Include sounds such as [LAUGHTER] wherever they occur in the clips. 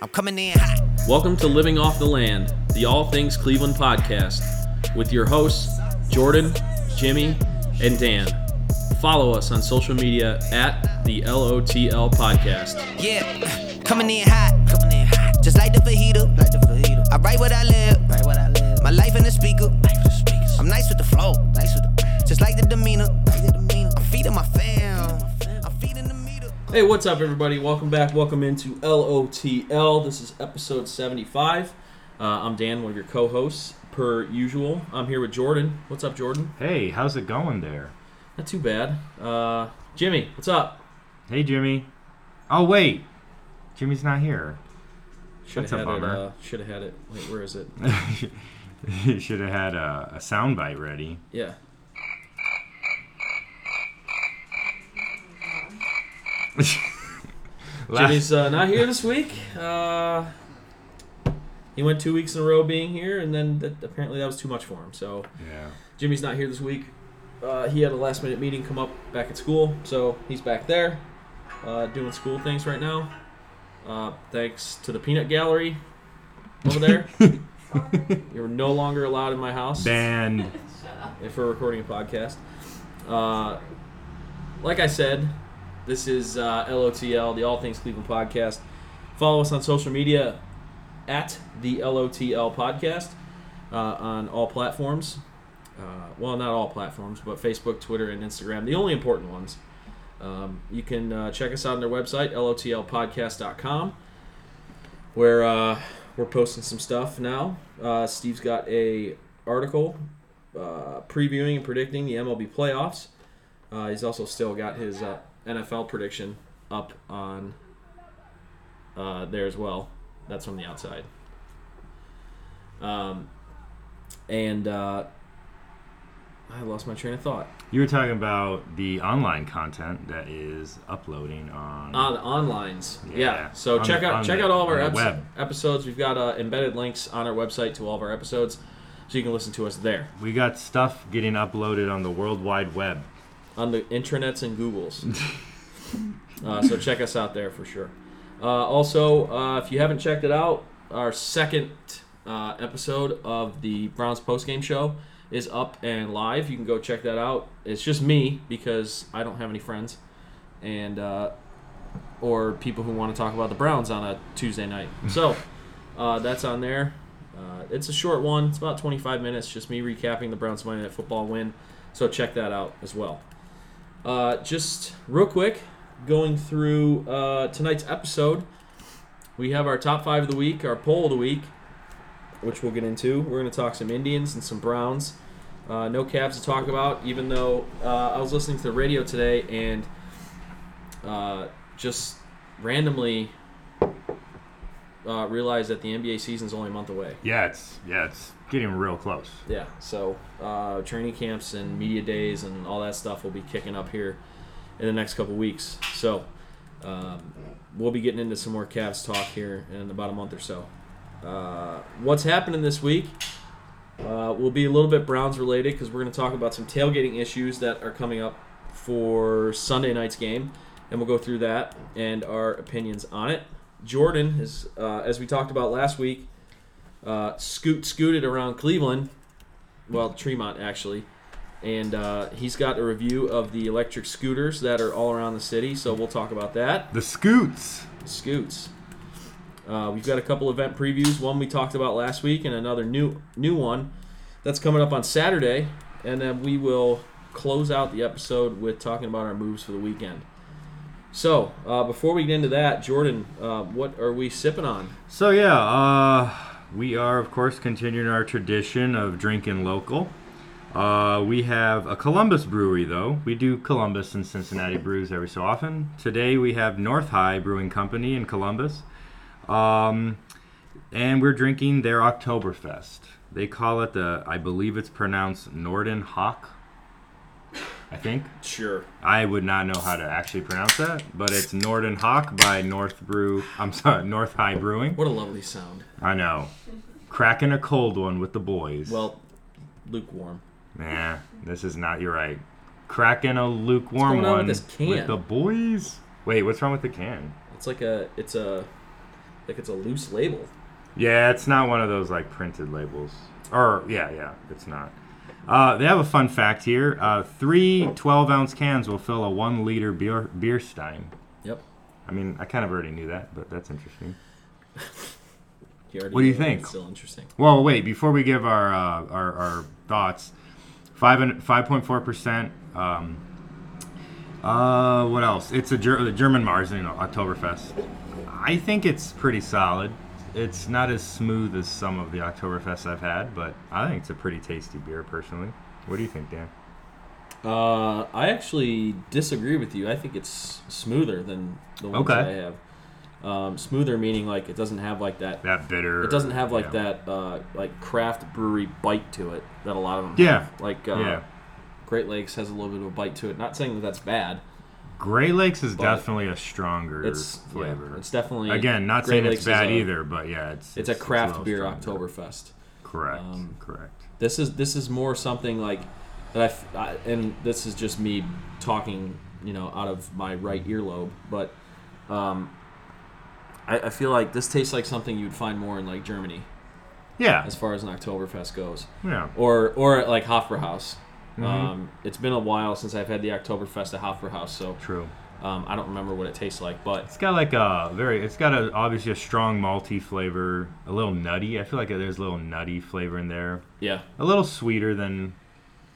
I'm coming in hot. Welcome to Living Off the Land, the All Things Cleveland podcast, with your hosts, Jordan, Jimmy, and Dan. Follow us on social media at the LOTL podcast. Yeah, coming in hot. Coming in hot. Just like the fajita. Like the fajita. I write what I live. Write what I live. My life in the speaker. Life the speakers. I'm nice with the flow. Nice with the Just like the demeanor. Like the demeanor. Hey, what's up, everybody? Welcome back. Welcome into LOTL. This is episode 75. Uh, I'm Dan, one of your co hosts, per usual. I'm here with Jordan. What's up, Jordan? Hey, how's it going there? Not too bad. Uh, Jimmy, what's up? Hey, Jimmy. Oh, wait. Jimmy's not here. Should That's have a it. bummer. Uh, Should have had it. Wait, where is it? [LAUGHS] you should have had a, a soundbite ready. Yeah. [LAUGHS] Jimmy's uh, not here this week. Uh, he went two weeks in a row being here, and then that, apparently that was too much for him. So yeah. Jimmy's not here this week. Uh, he had a last minute meeting come up back at school, so he's back there uh, doing school things right now. Uh, thanks to the Peanut Gallery over there. [LAUGHS] You're no longer allowed in my house Band. if we're recording a podcast. Uh, like I said, this is uh, LOTL, the All Things Cleveland podcast. Follow us on social media at the LOTL podcast uh, on all platforms. Uh, well, not all platforms, but Facebook, Twitter, and Instagram, the only important ones. Um, you can uh, check us out on their website, lotlpodcast.com, where uh, we're posting some stuff now. Uh, Steve's got a article uh, previewing and predicting the MLB playoffs. Uh, he's also still got his uh, NFL prediction up on uh, there as well. That's from the outside. Um, and uh, I lost my train of thought. You were talking about the online content that is uploading on. The onlines. Yeah. Yeah. So On check the- out check the- out all of our on web. episodes. We've got uh, embedded links on our website to all of our episodes, so you can listen to us there we got stuff getting uploaded on the World Wide Web. On the intranets and Googles. [LAUGHS] uh, so check us out there for sure. Uh, also, uh, if you haven't checked it out, our second uh, episode of the Browns postgame show is up and live. You can go check that out. It's just me because I don't have any friends, and uh, or people who want to talk about the Browns on a Tuesday night. [LAUGHS] So uh, that's on there. Uh, it's a short one. It's about 25 minutes. Just me recapping the Browns Monday Night Football win. So check that out as well. Uh, just real quick, going through uh, tonight's episode, we have our top five of the week, our poll of the week, which we'll get into. We're going to talk some Indians and some Browns. Uh, no Cavs to talk about, even though uh, I was listening to the radio today and uh, just randomly uh, realized that the NBA season's only a month away. Yeah, it's yeah, it's getting real close. Yeah, so uh, training camps and media days and all that stuff will be kicking up here in the next couple weeks. So um, we'll be getting into some more Cavs talk here in about a month or so. Uh, what's happening this week uh, will be a little bit Browns related because we're going to talk about some tailgating issues that are coming up for Sunday night's game, and we'll go through that and our opinions on it. Jordan is, uh, as we talked about last week, uh, scoot scooted around Cleveland, well Tremont actually, and uh, he's got a review of the electric scooters that are all around the city. So we'll talk about that. The Scoots. Scoots. Uh, we've got a couple event previews. One we talked about last week, and another new new one that's coming up on Saturday. And then we will close out the episode with talking about our moves for the weekend. So uh, before we get into that, Jordan, uh, what are we sipping on? So yeah, uh, we are of course continuing our tradition of drinking local. Uh, we have a Columbus brewery though. We do Columbus and Cincinnati brews every so often. Today we have North High Brewing Company in Columbus, um, and we're drinking their Oktoberfest. They call it the, I believe it's pronounced Norden Hawk. I think. Sure. I would not know how to actually pronounce that, but it's Norden Hawk by North Brew. I'm sorry, North High Brewing. What a lovely sound. I know. Cracking a cold one with the boys. Well, lukewarm. nah, this is not. You're right. Cracking a lukewarm on with this can? the boys. Wait, what's wrong with the can? It's like a it's a like it's a loose label. Yeah, it's not one of those like printed labels. Or yeah, yeah, it's not. Uh, they have a fun fact here. Uh, three 12 ounce cans will fill a one liter beer beer stein. Yep. I mean, I kind of already knew that, but that's interesting. [LAUGHS] What do you think? it's Still interesting. Well, wait. Before we give our uh, our, our thoughts, five five point four percent. Um, uh, what else? It's a Ger- the German Mars, you know, Oktoberfest. I think it's pretty solid. It's not as smooth as some of the Oktoberfests I've had, but I think it's a pretty tasty beer personally. What do you think, Dan? Uh, I actually disagree with you. I think it's smoother than the ones Okay. that I have. Um, smoother meaning like it doesn't have like that. That bitter. It doesn't have like yeah. that uh, like craft brewery bite to it that a lot of them. Yeah. Have. Like uh, Yeah. Great Lakes has a little bit of a bite to it. Not saying that that's bad. Great Lakes is but definitely a stronger It's flavor. Yeah, it's definitely Again, not Great saying Lakes it's bad a- either, but yeah, it's It's a craft little beer stronger. Oktoberfest. Correct. Um, correct. This is this is more something like that I, f- I- and this is just me talking, you know, out of my right earlobe, but um, I, I feel like this tastes like something you'd find more in like Germany Yeah. as far as an Oktoberfest goes, Yeah. or or like Hofbrauhaus. Mhm. Um, it's been a while since I've had the Oktoberfest at Hofbrauhaus, so True. um, I don't remember what it tastes like, but It's got like a very. It's got a obviously a strong malty flavor, a little nutty. I feel like there's a little nutty flavor in there. yeah, A little sweeter than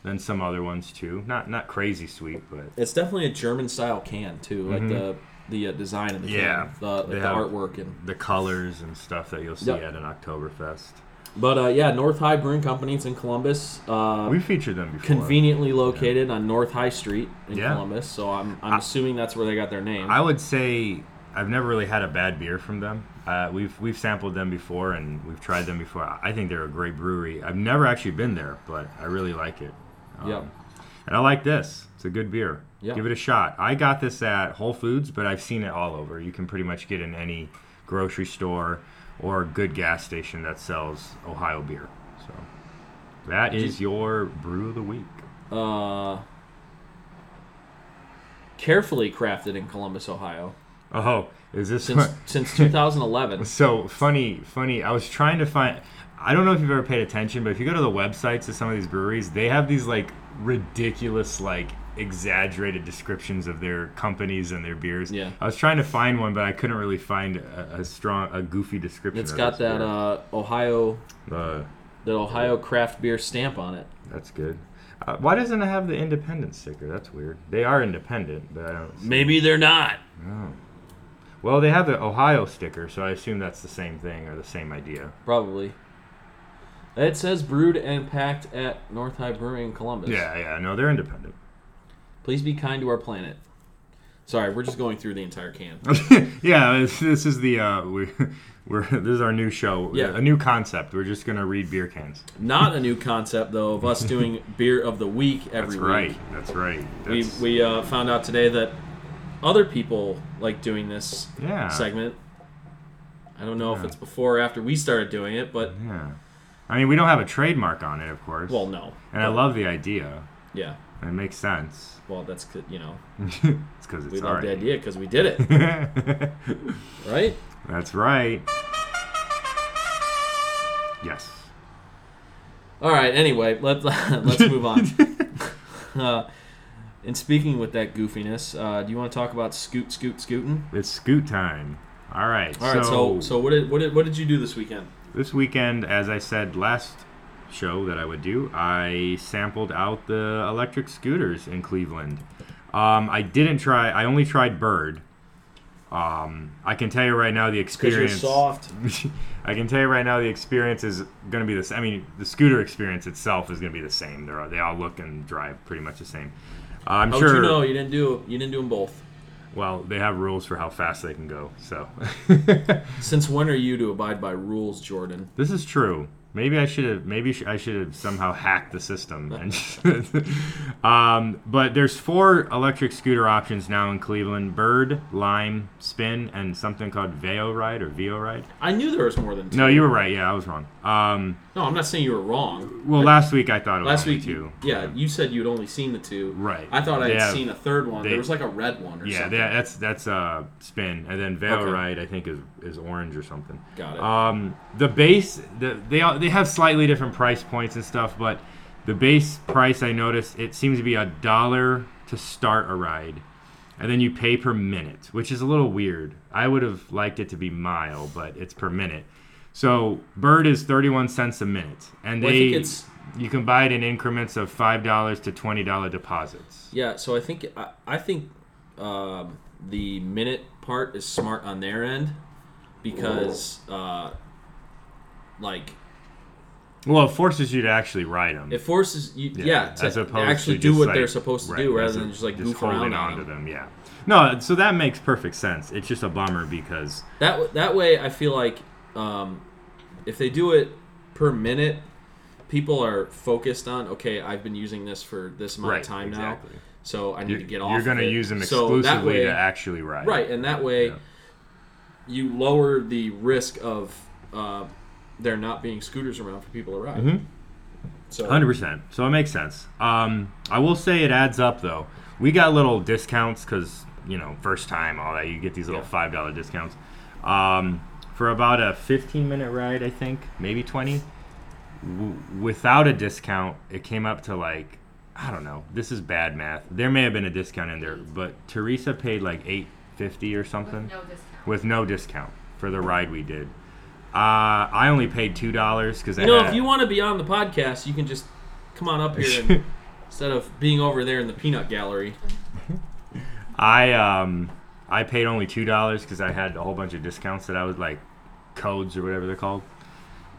than some other ones too. Not not crazy sweet, but it's definitely a German style can too, like Mhm. the the uh, design of the Yeah. can, the, like the artwork and the colors and stuff that you'll see Yep. at an Oktoberfest. But uh, yeah, North High Brewing Company. It's in Columbus. Uh, We featured them before. conveniently located on North High Street in Yeah. Columbus. So I'm, I'm I- assuming that's where they got their name. I would say I've never really had a bad beer from them. Uh, we've we've sampled them before and we've tried them before. I think they're a great brewery. I've never actually been there, but I really like it. Um, Yep. And I like this. It's a good beer. Yeah. Give it a shot. I got this at Whole Foods, but I've seen it all over. You can pretty much get in any grocery store or a good gas station that sells Ohio beer. So that is your brew of the week. uh, carefully crafted in Columbus, Ohio, Oh, is this since [LAUGHS] since 2011. So funny, funny. I was trying to find. I don't know if you've ever paid attention, but if you go to the websites of some of these breweries, they have these like ridiculous, like exaggerated descriptions of their companies and their beers. Yeah. I was trying to find one, but I couldn't really find a, a strong, a goofy description. It's got that uh, Ohio Uh, that Ohio craft beer stamp on it. that's good. Uh, why doesn't it have the independent sticker? That's weird. They are independent, but I don't. Maybe they're not. Oh. Well, they have the Ohio sticker, so I assume that's the same thing or the same idea. Probably. It says brewed and packed at North High Brewing in Columbus. Yeah, yeah. No, they're independent. Please be kind to our planet. Sorry, we're just going through the entire can. [LAUGHS] yeah, this, this is the uh, we, [LAUGHS] we're this is our new show. Yeah. a new concept. We're just gonna read beer cans. Not a new concept though of us [LAUGHS] doing beer of the week every week. That's week. right. That's right. We That's, we uh, found out today that other people like doing this yeah. segment. I don't know if it's before or after we started doing it, but Yeah. I mean, we don't have a trademark on it, of course. well, no. and I love the idea. Yeah. It makes sense. Well, that's. You know, [LAUGHS] it's because it's we love the idea because we did it, [LAUGHS] right? That's right. Yes. All right. Anyway, let [LAUGHS] let's move on. uh, and speaking with that goofiness, uh, do you want to talk about scoot, scoot, scooting? It's scoot time. All right. All right. So, so what did what did what did you do this weekend? This weekend, as I said last show that I would do, I sampled out the electric scooters in Cleveland. Um, I didn't try. I only tried Bird. Um, I can tell you right now the Because you're experience. soft. [LAUGHS] I can tell you right now the experience is going to be the same. I mean, the scooter experience itself is going to be the same. They're all, they all look and drive pretty much the same. Uh, I'm How sure. would you know you didn't do you didn't do them both? Well, they have rules for how fast they can go. So [LAUGHS] Since when are you to abide by rules, Jordan? this is true. Maybe I should have. Maybe I should have somehow hacked the system. And [LAUGHS] um, but there's four electric scooter options now in Cleveland: Bird, Lime, Spin, and something called Veo Ride or Veo Ride. I knew there was more than two. No, you were right. Yeah, I was wrong. Um, No, I'm not saying you were wrong. well, last week I thought it Last only week, two. yeah, you said you had only seen the two. Right. I thought I had Yeah. seen a third one. They- there was like a red one or Yeah, that's that's uh, Spin, and then Veo Okay. Ride I think is is orange or something. Got it. Um, the base, the, they all- they have slightly different price points and stuff, but the base price I noticed it seems to be a dollar to start a ride, and then you pay per minute, which is a little weird. I would have liked it to be mile, but it's per minute. So Bird is thirty one cents a minute, and Well, they you can buy it in increments of five dollars to twenty dollar deposits. Yeah, so I think I, I think um, the minute part is smart on their end because uh, like Well, it forces you to actually ride them. it forces you yeah, to as opposed actually to do what like- they're supposed to right, do rather than just like just goof around holding on onto them. them. Yeah. No, so that makes perfect sense. It's just a bummer because That that way, I feel like um, if they do it per minute, people are focused on okay. I've been using this for this amount Right, of time exactly. now, so I need you're, to get off. you're going to use them So exclusively way- to actually ride. right, and that way Yeah. you lower the risk of uh, there not being scooters around for people to ride. Mhm. So Hundred percent. So it makes sense. Um, I will say it adds up though. We got little discounts because you know first time all that you get these little Yeah. five dollar discounts. Um, for about a fifteen minute ride, I think maybe twenty. W- without a discount, it came up to like I don't know. This is bad math. There may have been a discount in there, but Teresa paid like eight fifty or something With no discount. with no discount for the ride we did. Uh, I only paid two dollars because you know, if you want to be on the podcast, you can just come on up here and [LAUGHS] instead of being over there in the peanut gallery. [LAUGHS] I um I paid only two dollars because I had a whole bunch of discounts that I was like codes or whatever they're called.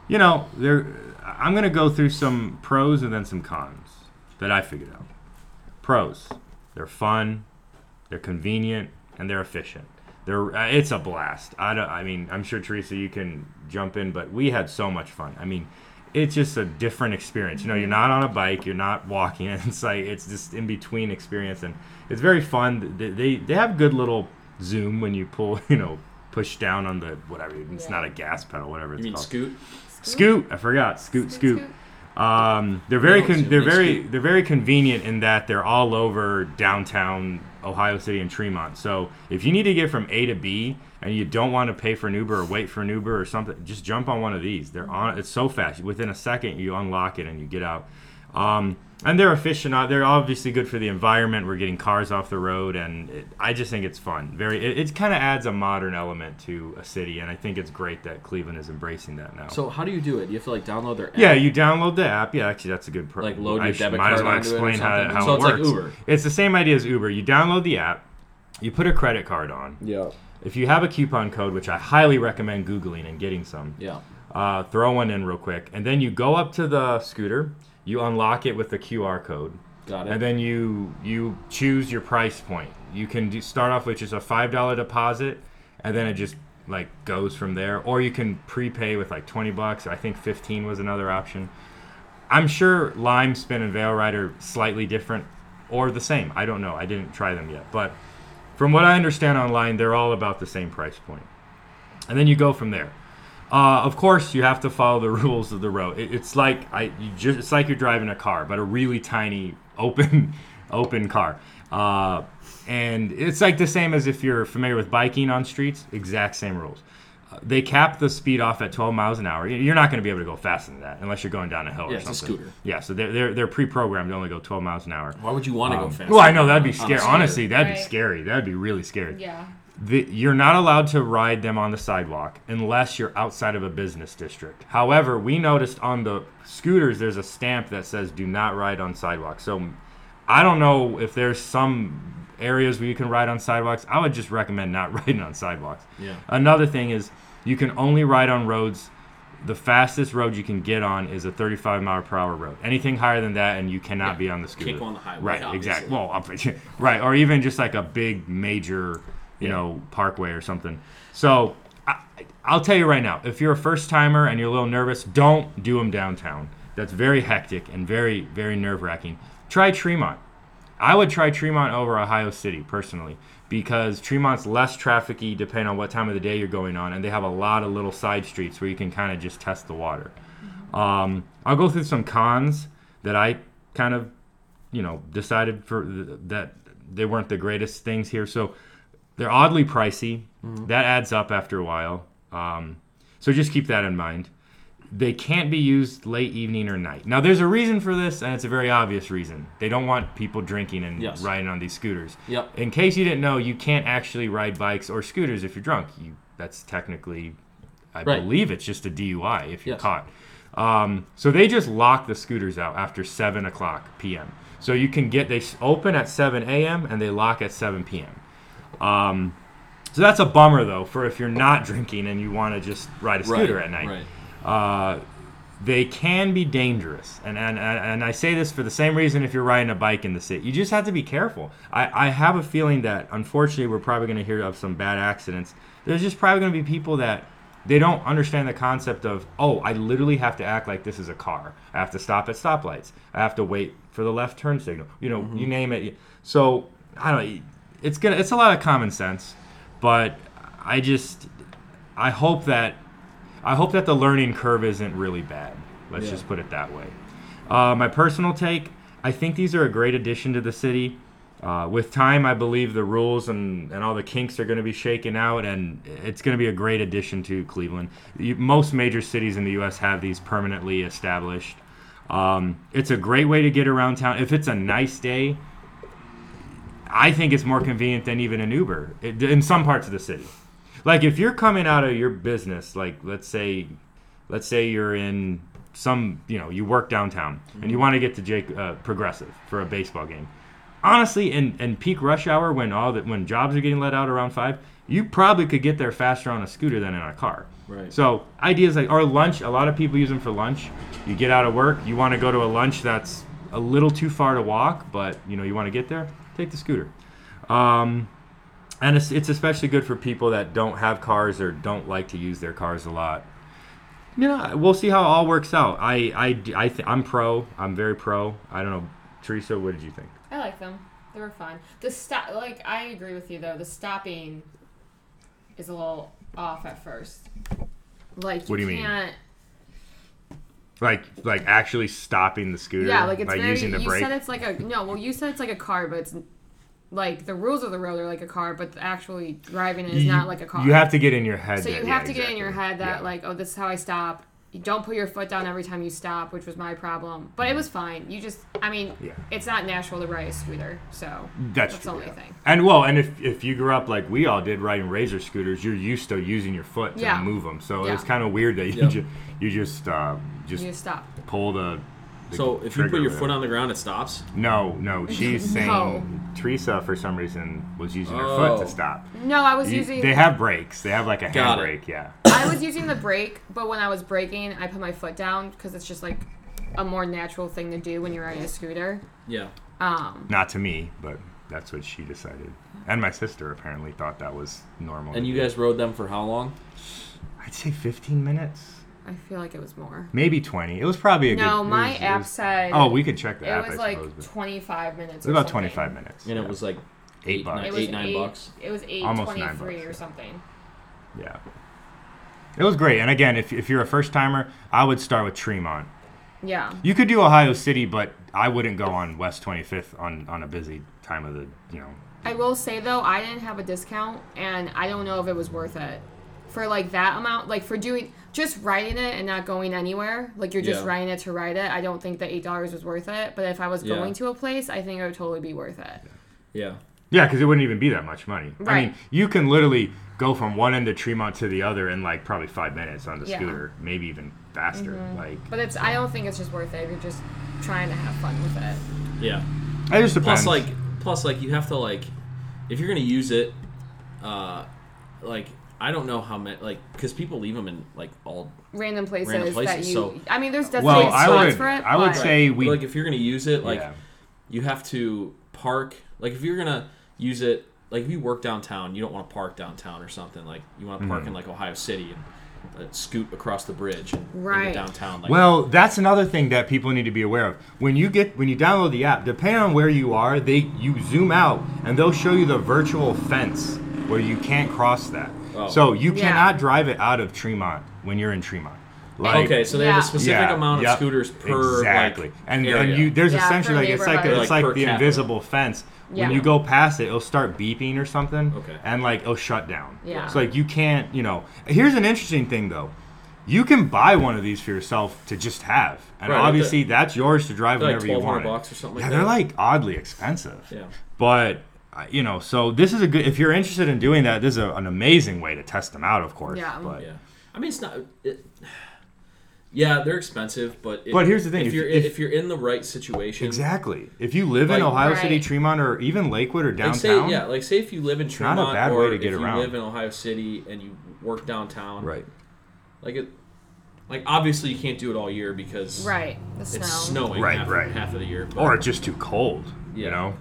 You know, there. I'm gonna go through some pros and then some cons that I figured out. Pros, they're fun, they're convenient, and they're efficient. They're uh, it's a blast. I don't. I mean, I'm sure Teresa, you can jump in, but we had so much fun. I mean. It's just a different experience. You know, you're not on a bike, you're not walking. [LAUGHS] It's like it's just in between experience, and it's very fun. They, they they have good little zoom when you pull, [LAUGHS] you know, push down on the whatever. It's Yeah. not a gas pedal, whatever it's You mean called. scoot? Scoot. I forgot. Scoot. Scoot. Um, they're very con- they're very they're very convenient in that they're all over downtown Ohio City and Tremont. So if you need to get from A to B and you don't want to pay for an Uber or wait for an Uber or something, just jump on one of these. They're on. It's so fast. Within a second, you unlock it and you get out. Um, and they're efficient. They're obviously good for the environment. We're getting cars off the road, and it, I just think it's fun. Very. It, it kind of adds a modern element to a city, and I think it's great that Cleveland is embracing that now. So how do you do it? You have to like download their app? Yeah, you download the app. Yeah, actually, that's a good. Pro- Like, load I your sh- debit might as card well onto it explain how, how So it it's like works. Uber. It's the same idea as Uber. You download the app, you put a credit card on. Yeah. If you have a coupon code, which I highly recommend googling and getting some, Yeah. uh, throw one in real quick, and then you go up to the scooter. You unlock it with the QR code, Got it. and then you you choose your price point. You can do, start off with just a five dollar deposit, and then it just like goes from there. Or you can prepay with like twenty bucks. I think fifteen was another option. I'm sure Lime Spin and Veo Ride are slightly different or the same. I don't know. I didn't try them yet, but from what I understand online, they're all about the same price point. And then you go from there. Uh, of course, you have to follow the [LAUGHS] rules of the road. It, it's like I, you just, it's like you're driving a car, but a really tiny, open, [LAUGHS] open car. Uh, and it's like the same as if you're familiar with biking on streets. Exact same rules. Uh, they cap the speed off at 12 miles an hour. You- You're not going to be able to go faster than that unless you're going down a hill Yeah, or it's a something. scooter. Yeah, so they're, they're, they're pre-programmed to only go 12 miles an hour. Why would you want to go faster? well, I know that'd be scary. Honestly, that'd be scary. That'd be really scary. Yeah. The, you're not allowed to ride them on the sidewalk unless you're outside of a business district. However, we noticed on the scooters there's a stamp that says "Do not ride on sidewalks." So I don't know if there's some areas where you can ride on sidewalks. I would just recommend not [LAUGHS] riding on sidewalks. Yeah. Another thing is you can only ride on roads. The fastest road you can get on is a 35 mile per hour road. Anything higher than that, and you cannot Yeah. be on the scooter. Can't go on the highway, Right, obviously. exactly. Well, [LAUGHS] right, or even just like a big major, you Yeah. know, parkway or something. So I, I'll tell you right now, if you're a first timer and you're a little nervous, don't do them downtown. That's very hectic and very, very nerve wracking. Try Tremont. I would try Tremont over Ohio City personally because Tremont's less trafficy depending on what time of the day you're going on, and they have a lot of little side streets where you can kind of just test the water. Um, I'll go through some cons that I kind of, you know, decided for th- that they weren't the greatest things here. So they're oddly pricey. That adds up after a while. Um, so just keep that in mind. They can't be used late evening or night. Now, there's a reason for this, and it's a very obvious reason. They don't want people drinking and Yes. riding on these scooters. Yep. In case you didn't know, you can't actually ride bikes or scooters if you're drunk. You that's technically, I Right. believe it's just a DUI if you're Yes. caught. Um, so they just lock the scooters out after seven o'clock p.m. So you can get they open at seven a.m. and they lock at seven p.m. Um, so that's a bummer though for if you're not drinking and you want to just ride a scooter right, at night Right. uh, they can be dangerous. And, and, and I say this for the same reason if you're riding a bike in the city. You just have to be careful. I, I have a feeling that, unfortunately, we're probably going to hear of some bad accidents. There's just probably going to be people that they don't understand the concept of, oh, I literally have to act like this is a car. I have to stop at stoplights. I have to wait for the left turn signal. You know, you name it. So, I don't know. It's gonna. It's a lot of common sense, but I just, I hope that I hope that the learning curve isn't really bad. Let's Yeah. just put it that way. Uh, my personal take I think these are a great addition to the city. Uh, with time, I believe the rules and, and all the kinks are going to be shaken out, and it's going to be a great addition to Cleveland. You, most major cities in the U.S. have these permanently established. Um, it's a great way to get around town. If it's a nice day, I think it's more convenient than even an Uber in some parts of the city. Like if you're coming out of your business, like let's say, let's say you're in some, you know, you work downtown and you want to get to Jake uh, Progressive for a baseball game. Honestly, in, in peak rush hour when all that when jobs are getting let out around five, you probably could get there faster on a scooter than in a car. Right. So ideas like or lunch, a lot of people use them for lunch. You get out of work, you want to go to a lunch that's a little too far to walk, but you know you want to get there, take the scooter. Um, and it's, it's especially good for people that don't have cars or don't like to use their cars a lot. You know, we'll see how it all works out. I I I th- I'm pro. I'm very pro. I don't know, Teresa. What did you think? I like them. They were fun. The stop, like I agree with you though. The stopping is a little off at first. Like What do you mean? Like like actually stopping the scooter? Yeah, like it's by very. using the you brake. said it's like a no. Well, you said it's like a car, but it's like the rules of the road are like a car, but actually driving it is You- not like a car. You have to get in your head. So that- you yeah, have to get in your head that Yeah. like, oh, this is how I stop. You don't put your foot down every time you stop, which was my problem. But it was fine. You just, I mean, Yeah. it's not natural to ride a scooter, so That's, that's true, the only yeah. thing. And well, and if, if you grew up like we all did riding razor scooters, you're used to using your foot to Yeah. move them. So Yeah. it's kind of weird that you Yep. ju- you just uh, just You just stop. pull the. The So if you put your foot on the ground, it stops. No, no, she's saying No. Teresa for some reason was using her Oh. foot to stop. No, I was You- using. they have brakes. They have like a Got it. handbrake. Yeah. I was using the brake, but when I was braking, I put my foot down because it's just like a more natural thing to do when you're riding a scooter. Yeah. Um, Not to me, but that's what she decided. And my sister apparently thought that was normal. And to you do. guys rode them for how long? I'd say 15 minutes, I feel like it was more. maybe 20. It was probably a good. No, it my was- it app was- said. Oh, we could check the app. It was I like suppose, but- 25 minutes. It was about something. 25 minutes. And yeah. it was like Eight eight, bucks. ni- It was eight nine eight, bucks. It was eight Almost nine 823 bucks, or yeah. something. Yeah. It was great. And again, if, if you're a first timer, I would start with Tremont. Yeah. You could do Ohio City, but I wouldn't go on West 25th on, on a busy time of the, you know. I will say though, I didn't have a discount, and I don't know if it was worth it for like that amount. Like for doing just riding it and not going anywhere, like you're just Yeah. riding it to ride it. I don't think that eight dollars was worth it. But if I was Yeah. going to a place, I think it would totally be worth it. Yeah. Yeah, because it wouldn't even be that much money. Right. I mean, you can literally go from one end of Tremont to the other in like probably five minutes on the Yeah. scooter, maybe even faster. Mhm. Like, But it's I don't think it's just worth it if you're just trying to have fun with it. Yeah. it just depends. Plus, like, plus, like, you have to like, if you're gonna use it, uh, like, I don't know how many, like, because people leave them in like all. Random places, Random that you. so- I mean, there's well, definitely I spots would, for it. I would but- say But, we. like, if you're gonna use it, like, yeah. you have to park. Like, if you're gonna use it, like if you work downtown, you don't want to park downtown or something. Like you want to park Mm-hmm. in like Ohio City and uh, scoot across the bridge and Right. into downtown. Like, Well, that's another thing that people need to be aware of. When you get when you download the app, depending on where you are, they you zoom out and they'll show you the virtual fence where you can't cross that. Oh. So you Yeah. cannot drive it out of Tremont when you're in Tremont. Like, okay, so they have Yeah. a specific amount of yep, scooters per exactly, like, and area. and you there's Yeah, essentially like it's like neighborhood. it's Like like, per the capita. invisible fence. Yeah. When you go past it, it'll start beeping or something, Okay. and like it'll shut down. Yeah. So like you can't, you know. Here's an interesting thing though. You can buy one of these for yourself to just have, and Right, like obviously that's yours to drive They're like whenever you 1200 want. bucks or something yeah, like they're that. like oddly expensive. Yeah. But uh, you know, so this is a good. If you're interested in doing that, this is a, an amazing way to test them out, of course. Yeah. But Yeah, I mean it's not. It, yeah, they're expensive, but it, But here's the thing, If, if- you're if- if, you're in the right situation, exactly. If you live Like- in Ohio City, Tremont, or even Lakewood or Like downtown, say yeah, like say if you live in not a Tremont bad or way to get if around. you live in Ohio City and you work downtown, right? Like it, like obviously you can't do it all year because Right. The snow. it's snowing Right, half, right. half of the year. But, Or it's just too cold. Yeah. You know.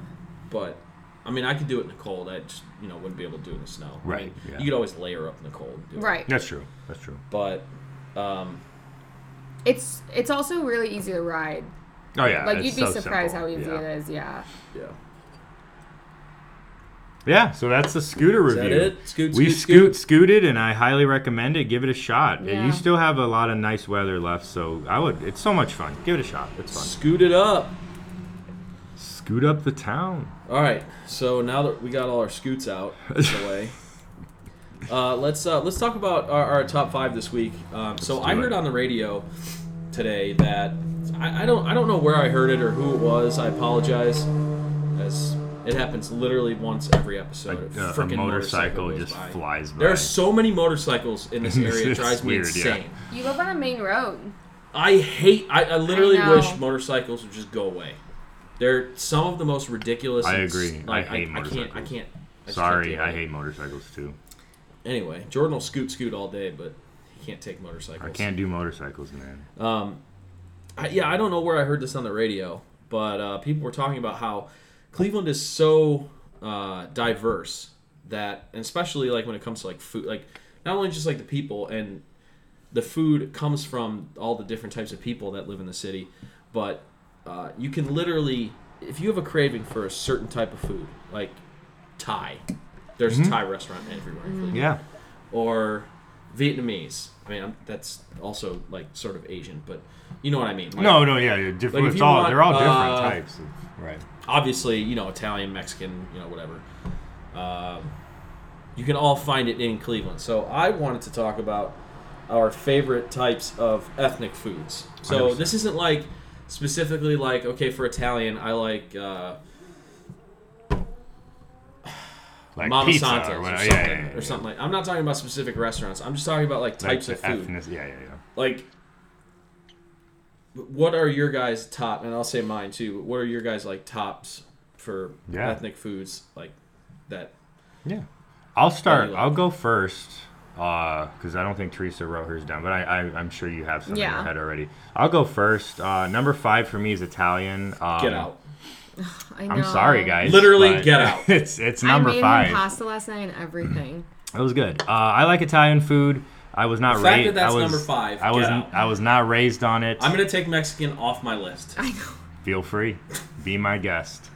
but I mean I could do it in the cold. I just you know wouldn't be able to do it in the snow. I Right, mean, yeah. You could always layer up in the cold. and do it. Right. That's true. That's true. But um, It's it's also really easy to ride. Oh yeah. like it's you'd be so surprised simple. how easy yeah. it is. Yeah. yeah. Yeah. So that's the scooter Is review. that it? Scoot, we scoot, scoot, scooted, and I highly recommend it. Give it a shot. Yeah. You still have a lot of nice weather left, so I would. It's so much fun. Give it a shot. It's fun. Scoot it up. Scoot up the town. All right. So now that we got all our scoots out of the [LAUGHS] way, uh, let's uh, let's talk about our, our top five this week. Um, so do I heard on the radio today that I, I don't I don't know where I heard it or who it was. I apologize, as it happens literally once every episode. A, A uh, a frickin' motorcycle goes just by. flies by. There are so many motorcycles in this [LAUGHS] area. It It's drives me weird, yeah. insane. You live on a main road. I hate. I, I literally I wish motorcycles would just go away. They're some of the most ridiculous. I and agree. I Like, hate I, can't. I motorcycles. can't. I can't Sorry, I hate motorcycles too. Anyway, Jordan will scoot scoot all day, but he can't take motorcycles. I can't do motorcycles, man. Um, I, yeah, I don't know where I heard this on the radio, but uh, people were talking about how Cleveland is so uh, diverse that, and especially like when it comes to like food, like not only just like the people and the food comes from all the different types of people that live in the city, but uh, you can literally, if you have a craving for a certain type of food, like Thai, there's a Thai restaurant everywhere. in Cleveland Yeah. or Vietnamese. I mean, I'm, that's also like sort of Asian, but you know what I mean. Like, No, no, yeah, yeah different. Like, it's all want, they're all different uh, types. Of, right. Obviously, you know, Italian, Mexican, you know, whatever. Um, you can all find it in Cleveland. So I wanted to talk about our favorite types of ethnic foods. So 100%. this isn't like specifically like okay for Italian, I like. Uh, Like Mama pizza Santos or, or, something, yeah, yeah, yeah, or something like. I'm not talking about specific restaurants. I'm just talking about like types Like of food. ethnic- yeah, yeah, yeah. like what are your guys top and i'll say mine too what are your guys like tops for ethnic foods like that Yeah. I'll start. I'll go first because I don't think Teresa wrote hers down, but I, I, I'm sure you have some in your head already. I'll go first. Uh, number five for me is Italian. Um, [SIGHS] get out I know. I'm sorry, guys. Literally, get out. It's it's number I made five. him pasta last night and everything. [CLEARS THROAT] It was good. Uh, I like Italian food. I was not raised. that that's I was, number five, I was out. I was not raised on it. i'm gonna take mexican off my list [LAUGHS] I know. Feel free. Be my guest.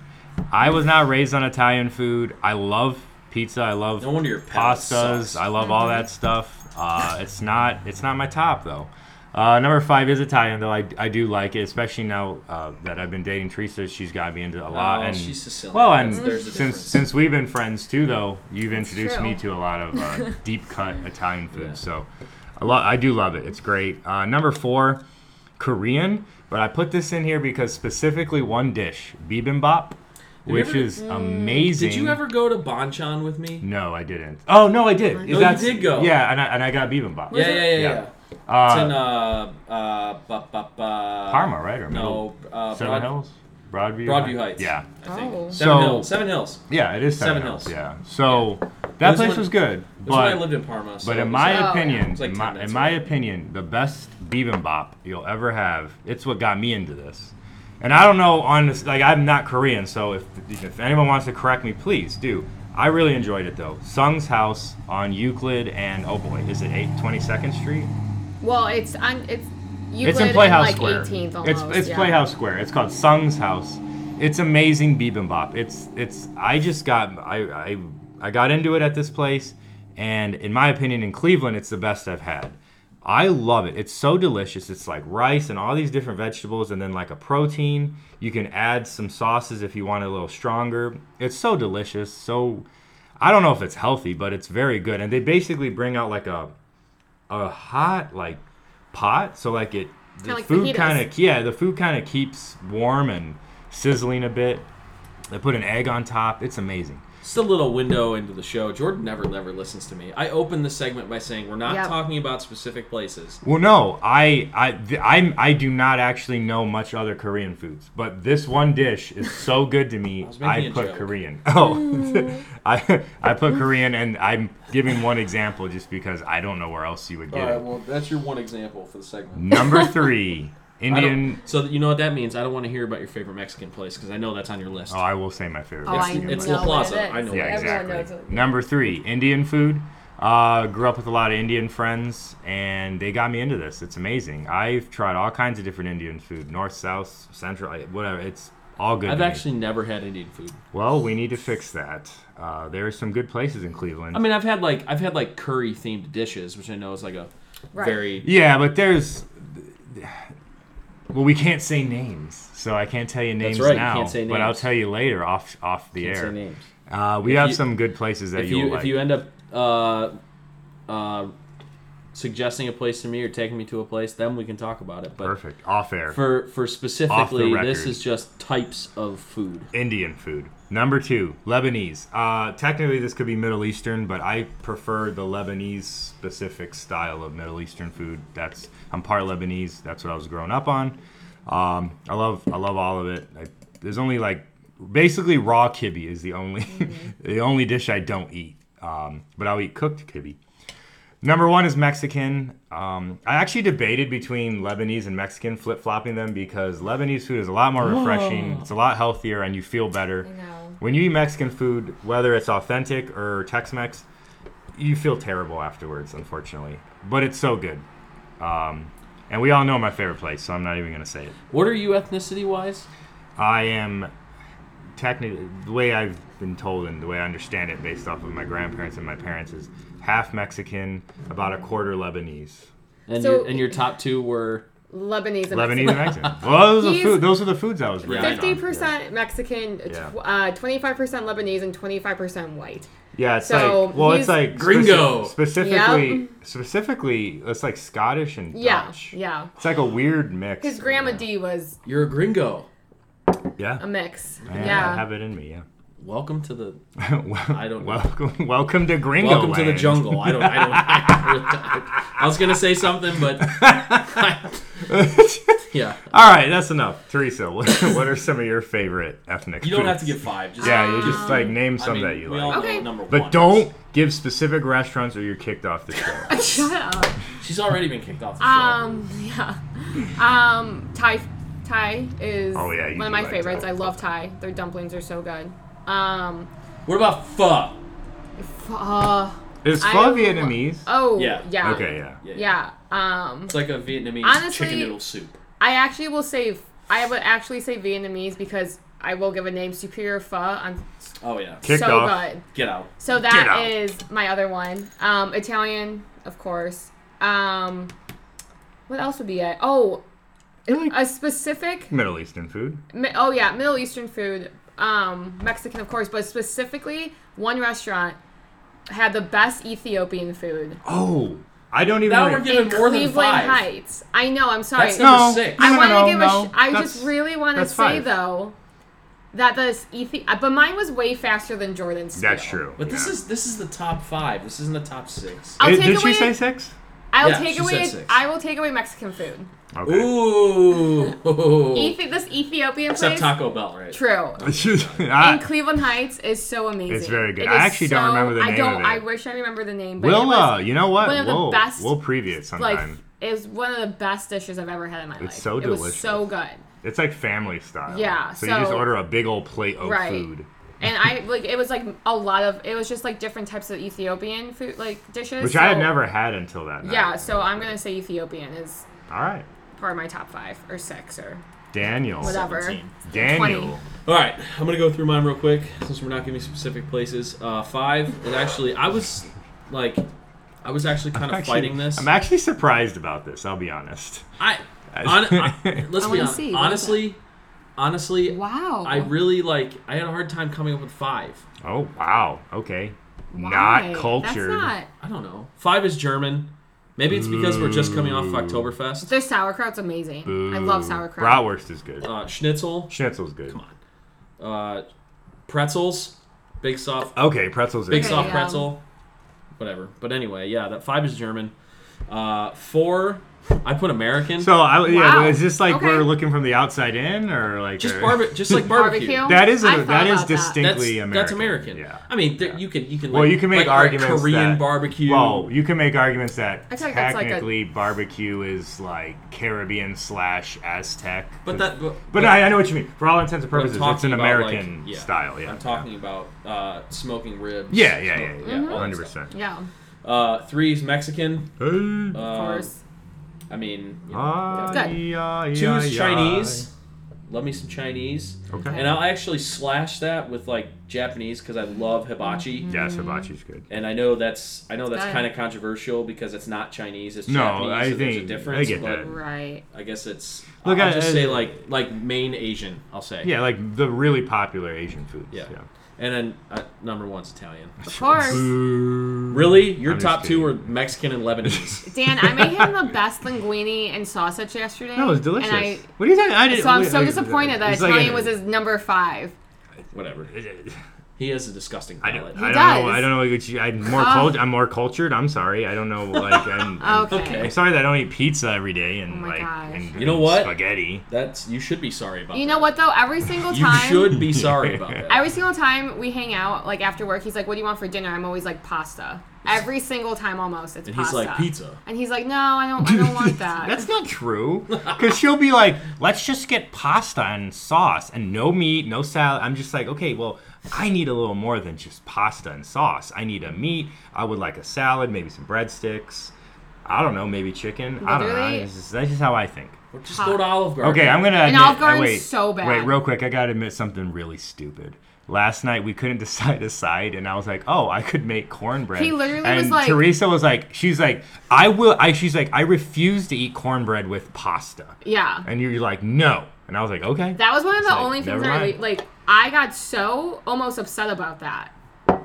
I was not raised on Italian food. I love pizza. I love no wonder your pastas. sucks. I love all that stuff. Uh, it's not it's not my top though. Uh, number five is Italian though. I, I do like it, especially now uh, that I've been dating Teresa. She's got me into a lot. Oh, and she's Sicilian. well, and There's- there's a since difference. since we've been friends too, though, you've introduced me to a lot of uh, [LAUGHS] deep cut Italian food. Yeah. So, I lo- I do love it. It's great. Uh, number four, Korean. But I put this in here because specifically one dish, bibimbap, you which ever- is amazing. did you ever go to banchan with me No, I didn't. Oh no, I did. No, you did go. Yeah, and I, and I got bibimbap. yeah, yeah yeah yeah, Yeah. yeah. it's in Uh, uh uh ba, ba, ba, Parma, right? Or no uh Seven Broad- Hills, Broadview. broadview heights Yeah, i think Oh. seven So- hills seven hills yeah, it is Seven, Seven Hills. Hills. Yeah, so that was place when- was good, That's when I lived in Parma. So But in my Oh, opinion, It's like in my, in my opinion, the best bibimbap you'll ever have. It's what got me into this. And I don't know on this, like I'm not Korean, so if if anyone wants to correct me, please do. I really enjoyed it though. Sung's House on Euclid and oh boy, is it 8 22nd Street? Well, it's on. It's. Euclid it's in Playhouse like Square. 18th almost. it's it's yeah. Playhouse Square. It's called Sung's House. It's amazing bibimbap. It's it's I just got I I I got into it at this place and in my opinion in Cleveland it's the best I've had. I love it. It's so delicious. It's like rice and all these different vegetables and then like a protein. You can add some sauces if you want it a little stronger. It's so delicious. So I don't know if it's healthy, but it's very good. And they basically bring out like a a hot like pot, so like it the like food kind of yeah, the food kind of keeps warm and sizzling a bit. They put an egg on top. It's amazing. Just a little window into the show. Jordan never, never listens to me. I opened the segment by saying we're not Yep. talking about specific places. Well, no, I I th- I'm, I do not actually know much other Korean foods, but this one dish is so good to me. [LAUGHS] was I, put joke. Korean. [LAUGHS] Oh, mm. [LAUGHS] I I put Korean, and I'm giving one example just because I don't know where else you would get right, it. well, that's your one example for the segment. Number three, I don't- Indian. So you know what that means? I don't want to hear about your favorite Mexican place because I know that's on your list. Oh, I will say my favorite. Oh, I Mexican it's place. La Plaza. I know Yeah, what it is. Everyone exactly. knows. Number three, Indian food. Uh, grew up with a lot of Indian friends, and they got me into this. It's amazing. I've tried all kinds of different Indian food, north, south, central, whatever. It's all good. I've to me. actually never had Indian food. Well, we need to fix that. Uh, there are some good places in Cleveland. I mean, I've had like I've had like curry themed dishes, which I know is like a Right. very yeah, but there's. Well, we can't say names, so I can't tell you names right, you now. can't say But I'll tell you later off off the can't air. names. Uh, we If have you- some good places that If you'll you like. if you end up uh, uh, suggesting a place to me or taking me to a place, then we can talk about it. But Perfect. Off air. for for specifically, this is just types of food. Indian food. Number two, Lebanese. Uh, technically, this could be Middle Eastern, but I prefer the Lebanese specific style of Middle Eastern food. That's I'm part Lebanese. That's what I was growing up on. Um, I love I love all of it. I, there's only like basically raw kibbe is the only [LAUGHS] the only dish I don't eat. Um, but I'll eat cooked kibbe. Number one is Mexican. Um, I actually debated between Lebanese and Mexican, flip flopping them because Lebanese food is a lot more refreshing. It's a lot healthier, and you feel better. When you eat Mexican food, whether it's authentic or Tex Mex, you feel terrible afterwards, unfortunately. But it's so good. Um, and we all know my favorite place, so I'm not even going to say it. What are you ethnicity wise? I am technically the way I've been told and the way I understand it, based off of my grandparents and my parents, is half Mexican, about a quarter Lebanese. And So- your and your top two were Lebanese and Lebanese Mexican. and Mexican. Well, those are, food, those are the foods I was Yeah, raised I. Fifty on. percent Mexican, Yeah. uh, twenty-five percent Lebanese, and twenty-five percent white. Yeah, it's So, like well, it's like Gringo. speci- specifically, Yep. specifically, it's like Scottish and Yeah, Dutch. yeah. It's like a weird mix. His grandma D was you're a gringo. Yeah. a mix. Yeah, Yeah. I have it in me. Yeah. Welcome to the [LAUGHS] well, I don't know. welcome, welcome to Gringo. welcome to the jungle. I don't. I don't. I, [LAUGHS] [LAUGHS] I was gonna say something, but yeah. All right, that's enough. Teresa, what, what are some of your favorite ethnic? You don't have to give five. Just Yeah, you just like name some I mean, that you we like. all Okay. what number But don't is. give specific restaurants or you're kicked off the show. Shut up. She's already been kicked off the show. Um, yeah. Um, Thai, Thai is Oh, yeah, one of my like favorites. Thai. I love Thai. Their dumplings are so good. Um, what about pho? f- uh, Is pho lo- Vietnamese? oh Yeah. yeah, Okay, yeah. yeah. Um, It's like a Vietnamese Honestly- chicken noodle soup. I actually will say I would actually say Vietnamese because I will give a name Superior Pho. I'm Oh yeah. Kicked so off. good. Get out. So Get that out. is my other one. Um, Italian, of course. Um, what else would be it? Oh, Really? a specific. Middle Eastern food. Mi- Oh yeah, Middle Eastern food. Um, Mexican, of course, but specifically one restaurant had the best Ethiopian food Oh, I don't even. Now re- we're Given in more than Cleveland five. Heights. I know. I'm sorry. That's number no, six. I no, want to no, give no. a. Sh- I That's- just really want to say five. though that this Ethi- uh, but mine was way faster than Jordan's. That's true. But this is this is the top five. This isn't the top six. I'll Did- take Did away. she say six? I'll Yeah, take away. I will take away Mexican food. Okay. Ooh. Ethi- this Ethiopian Except place. Taco Bell, right? True. [LAUGHS] I- And Cleveland Heights is so amazing. It's very good. It I is actually don't remember the I name don't. of it. I wish I remember the name. But it we'll, was, uh, you know what? one of the we'll, best, we'll preview it like sometime. it was one of the best dishes I've ever had in my life. It's so It was delicious. so good. it's like family style. Yeah, So, you just order a big old plate of Right. food. And I like it was like a lot of it was just like different types of Ethiopian food like dishes. Which I had never had until that night. Yeah, so I'm gonna say Ethiopian is All right. part of my top five or six or Daniel. whatever. 17. Daniel. 20. All right, I'm gonna go through mine real quick since we're not giving specific places. Uh, five is actually I was like, I was actually kind of Actually- fighting this. I'm actually surprised about this. I'll be honest. I, [LAUGHS] hon- I let's I be honest. see, honestly, honestly, Wow. I really like. I had a hard time coming up with five. Oh wow. Okay. Why? Not cultured. That's not. I don't know. Five is German. Maybe it's because we're just coming off Oktoberfest. Their sauerkraut's amazing. I love sauerkraut. Bratwurst is good. Uh, schnitzel, Schnitzel's good. Come on. uh, pretzels, big soft, Okay, pretzels. big Okay, soft um, pretzel, whatever. But anyway, yeah, that five is German. Uh, four, I put American. So I yeah, Wow. is this like Okay. we're looking from the outside in or like just or- barbe- [LAUGHS] just like barbecue. Barbecue? That is a, I thought that is about that. distinctly American. that's American. Yeah. I mean, there, you can you can. Well, like- you can make like, like arguments Korean that- barbecue. Well, you can make arguments that I feel like that's like a- technically barbecue is like Caribbean slash Aztec. but that. But, But I, I know what you mean. For all intents and but I'm purposes, it's talking an about, like, American yeah, style. Yeah. I'm talking about uh, smoking ribs. Yeah, yeah, yeah, smoke- yeah. all that Hundred stuff. percent. Yeah, Uh, three is Mexican. Hey. of Uh, course. I mean, you know, Good. yeah, two yeah, is. Chinese. Love me some Chinese. Okay. And I'll actually slash that with like Japanese because I love hibachi. Mm-hmm. Yes, hibachi's good. And I know that's I know that's kind of controversial because it's not Chinese, it's No, Japanese. I so there's a a I difference. get but that. Right. I guess it's. Look, I'll I- just I- say like like main Asian. I'll say. Yeah, like the really popular Asian foods. Yeah. Yeah. And then uh, number one's Italian. Of course. Really, your I'm top just two are kidding. Mexican and Lebanese. [LAUGHS] Dan, I made him the best linguine and sausage yesterday. That was delicious. And I, what are you talking? I didn't. so I'm wait, so wait, disappointed that it's like Italian a- was his number five. Whatever. [LAUGHS] He is a disgusting I don't, I don't does. know. I don't know what you. I'm more Oh. cult, I'm more cultured. I'm sorry. I don't know. Like I'm. I'm, [LAUGHS] Okay. I'm sorry that I don't eat pizza every day and Oh my like gosh. and, You know and what? spaghetti. That's you should be sorry about. You that. know what though? Every single time You time. should be sorry about [LAUGHS] that. Every single time we hang out, like after work, he's like, "What do you want for dinner?" I'm always like, "Pasta." Every single time, almost, it's And he's pasta. like pizza. And he's like, "No, I don't. I don't want [LAUGHS] that." That's not true. Because she'll be like, let's just get pasta and sauce and no meat, no salad. I'm just like, okay, well, I need a little more than just pasta and sauce. I need a meat. I would like a salad, maybe some breadsticks. I don't know, maybe chicken. I don't know. Literally- This is- that's just how I think. Or just go to Olive Garden. Okay, I'm gonna. And admit, Olive uh, Garden's wait, so bad. Wait, real quick, I gotta admit something really stupid. Last night we couldn't [LAUGHS] decide a side, and I was like, "Oh, I could make cornbread." He literally and was like- Teresa was like, "She's like, I will." I she's like, "I refuse to eat cornbread with pasta," yeah. and you're like, "No," and I was like, "Okay." That was one of the like, only things never that I mind. like. I got so almost upset about that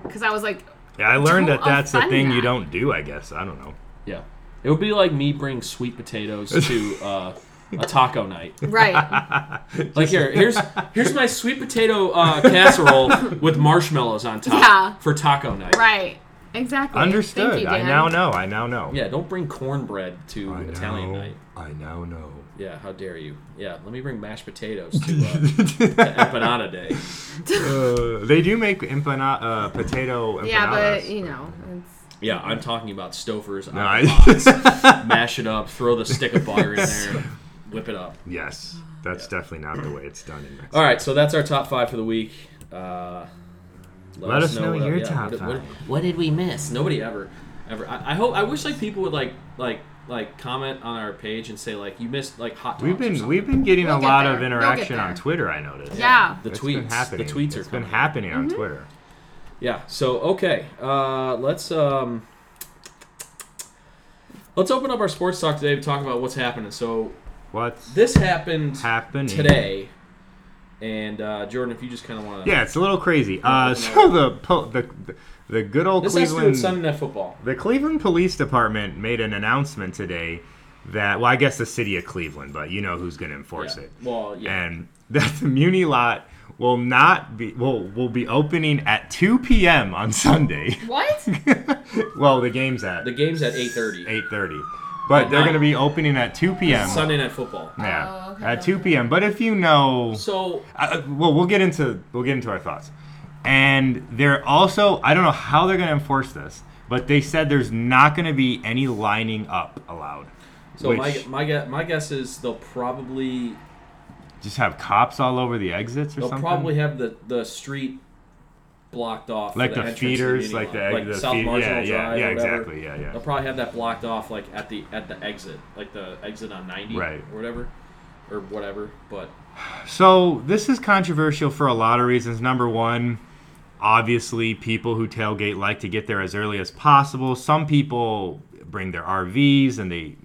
because I was like, yeah, I learned that that's the offend thing you don't do. I guess I don't know. Yeah. It would be like me bring sweet potatoes to [LAUGHS] uh, a taco night. right. [LAUGHS] Like here, here's here's my sweet potato uh, casserole [LAUGHS] with marshmallows on top Yeah. for taco night. Right. Exactly. Understood. Thank you, I now know. I now know. Yeah, don't bring cornbread to I Italian know, night. I now know. Yeah, how dare you? Yeah, let me bring mashed potatoes to, uh, [LAUGHS] to Empanada Day. Uh, they do make empana- uh, potato empanadas. Yeah, but you know, it's, Yeah, I'm talking about Stouffer's on No, I- pots. [LAUGHS] Mash it up, throw the stick of butter in there, whip it up. Yes, that's definitely not the way it's done in Mexico. All right, so that's our top five for the week. Uh, Let us know what- your top what, five. What, what did we miss? Nobody ever, ever. I, I hope. I wish like people would like like like comment on our page and say like you missed like hot. Dogs We've been something. we've been getting We'll a get lot there. of We'll interaction on Twitter. I noticed. Yeah. the It's tweets. been happening. The tweets are It's been coming. happening Mm-hmm. on Twitter. Yeah. So okay, uh, let's um, let's open up our sports talk today to talk about what's happening. So what this happened happening today, and uh, Jordan, if you just kind of want to Yeah, it's a little crazy. Uh, so the po- the the good old this has to do Cleveland with Sunday Night Football. the Cleveland Police Department made an announcement today that well, I guess the city of Cleveland, but you know who's going to enforce Yeah. it. Well, yeah. and [LAUGHS] that the Muni lot will not be will will be opening at 2 p.m. on Sunday. what? [LAUGHS] well, the game's at the game's at eight thirty. 8:30, but they're going to be opening at 2 p.m. Sunday Night Football. Yeah, Oh, okay. at 2 p.m. But if you know, So uh, well, we'll get into we'll get into our thoughts. And they're also I don't know how they're going to enforce this, but they said there's not going to be any lining up allowed. So which my my guess, my guess is they'll probably just have cops all over the exits or something. they'll probably have the the street blocked off. like the, the feeders, like the like the South feed- Marginal yeah, yeah, Drive. yeah, or exactly, yeah, yeah. They'll probably have that blocked off like at the at the exit, like the exit on ninety, Right. or whatever, or whatever. But So this is controversial for a lot of reasons. Number one, obviously, people who tailgate like to get there as early as possible. Some people bring their RVs and they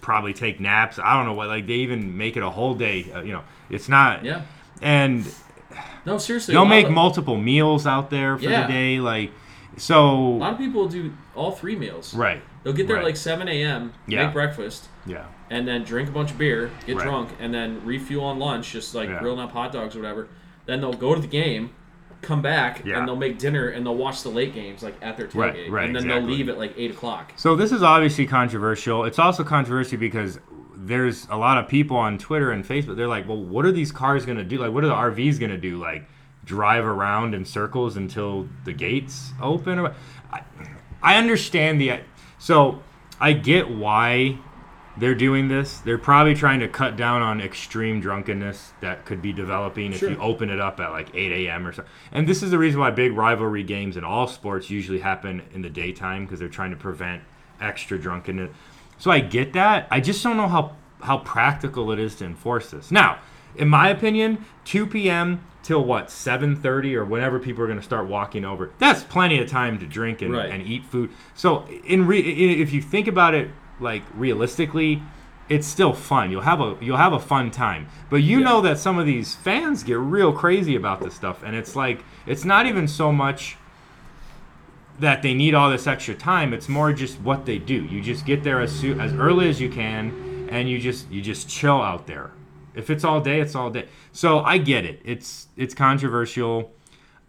probably take naps. I don't know what. Like they even make it a whole day. Uh, you know, it's not. yeah, And no, seriously, they'll make of- multiple meals out there for Yeah. the day. Like so A lot of people do all three meals. Right. They'll get there Right. at like seven a.m. Yeah. make breakfast, Yeah. and then drink a bunch of beer, get Right. drunk, and then refuel on lunch, just like Yeah. grilling up hot dogs or whatever. Then they'll go to the game, come back, Yeah. and they'll make dinner and they'll watch the late games like at their tailgate, Right, right, and then they'll leave at like eight o'clock. So this is obviously controversial. It's also controversial because there's a lot of people on Twitter and Facebook. They're like, "Well, what are these cars going to do? Like, what are the RVs going to do? Like, drive around in circles until the gates open?" I, I understand the. So I get why they're doing this. They're probably trying to cut down on extreme drunkenness that could be developing if you open it up at like 8 a.m. or so. And this is the reason why big rivalry games in all sports usually happen in the daytime because they're trying to prevent extra drunkenness. So I get that. I just don't know how how practical it is to enforce this. Now, in my opinion, 2 p.m. till what 7:30 or whenever people are going to start walking over. That's plenty of time to drink and, Right. and eat food. So in re- if you think about it like realistically, it's still fun. You'll have a you'll have a fun time. But you Yeah. know that some of these fans get real crazy about this stuff and it's like it's not even so much that they need all this extra time. It's more just what they do. You just get there as soon, as early as you can, and you just you just chill out there. If it's all day, it's all day. So I get it. It's it's controversial.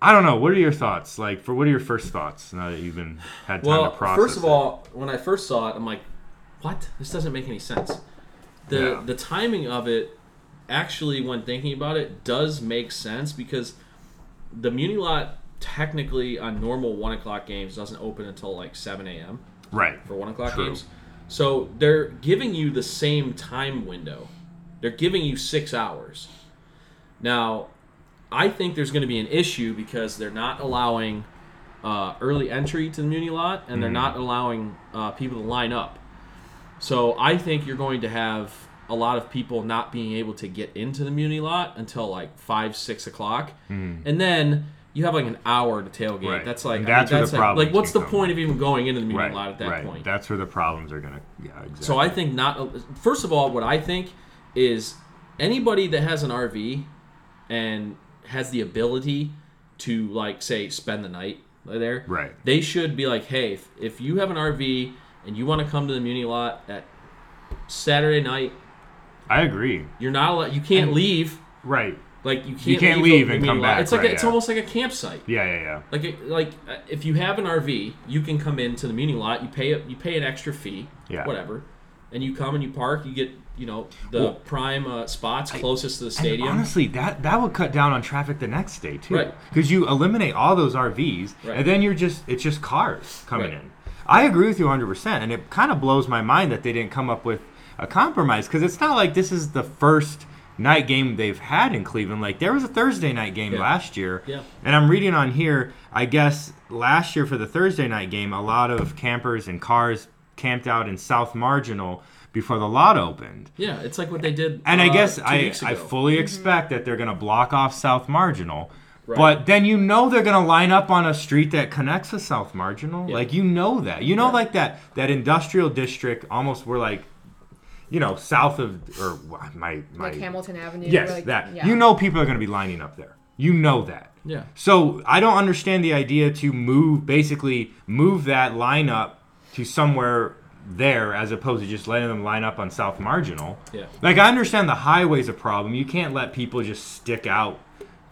I don't know. What are your thoughts? Like, for what are your first thoughts now that you've been had time Well, to process? first of it? all, when I first saw it, I'm like, "What? This doesn't make any sense." The Yeah. the timing of it, actually, when thinking about it, does make sense because the Muni Lot technically on normal one o'clock games doesn't open until like seven a.m. right for one o'clock True. games. So they're giving you the same time window. They're giving you six hours. Now, I think there's going to be an issue because they're not allowing uh, early entry to the Muni lot, and they're not allowing uh, people to line up. So I think you're going to have a lot of people not being able to get into the Muni lot until like five, six o'clock, hmm. and then you have like an hour to tailgate. Right. That's like And I mean, that's the like, like what's the point of even going into the Muni right lot at that right. point? That's where the problems are gonna. Yeah, exactly. So I think not. First of all, what I think is anybody that has an RV and has the ability to like say spend the night there, Right. They should be like, hey, if, if you have an RV and you want to come to the Muni lot at Saturday night, I agree. you're not allowed. You can't leave. Right. Like you can't. You can't leave, leave and come lot. back, It's like right, a, it's yeah. almost like a campsite. Yeah, yeah, yeah. Like it- like uh, if you have an RV, you can come into the Muni lot. You pay a, you pay an extra fee, Yeah. whatever, and you come and you park. You get you know the Well, prime uh, spots closest to the stadium. honestly, that that would cut down on traffic the next day too, Right. Because you eliminate all those RVs, Right. and then you're just it's just cars coming Right. in. I agree with you 100, percent and it kind of blows my mind that they didn't come up with a compromise because it's not like this is the first night game they've had in Cleveland. Like there was a Thursday night game Yeah. last year, Yeah. and I'm reading on here. I guess last year for the Thursday night game, a lot of campers and cars camped out in South Marginal before the lot opened. yeah, it's like what they did. And I uh, guess two I, weeks I ago. fully expect that they're going to block off South Marginal. Right. But then you know they're going to line up on a street that connects to South Marginal. Yeah. Like you know that. You know Right. like that that industrial district almost where like you know south of or my my like Hamilton Avenue. Yes, like, that. yeah. You know people are going to be lining up there. You know that. Yeah. So I don't understand the idea to move, basically move that lineup to somewhere there as opposed to just letting them line up on South Marginal. Yeah. Like I understand the highway's a problem. You can't let people just stick out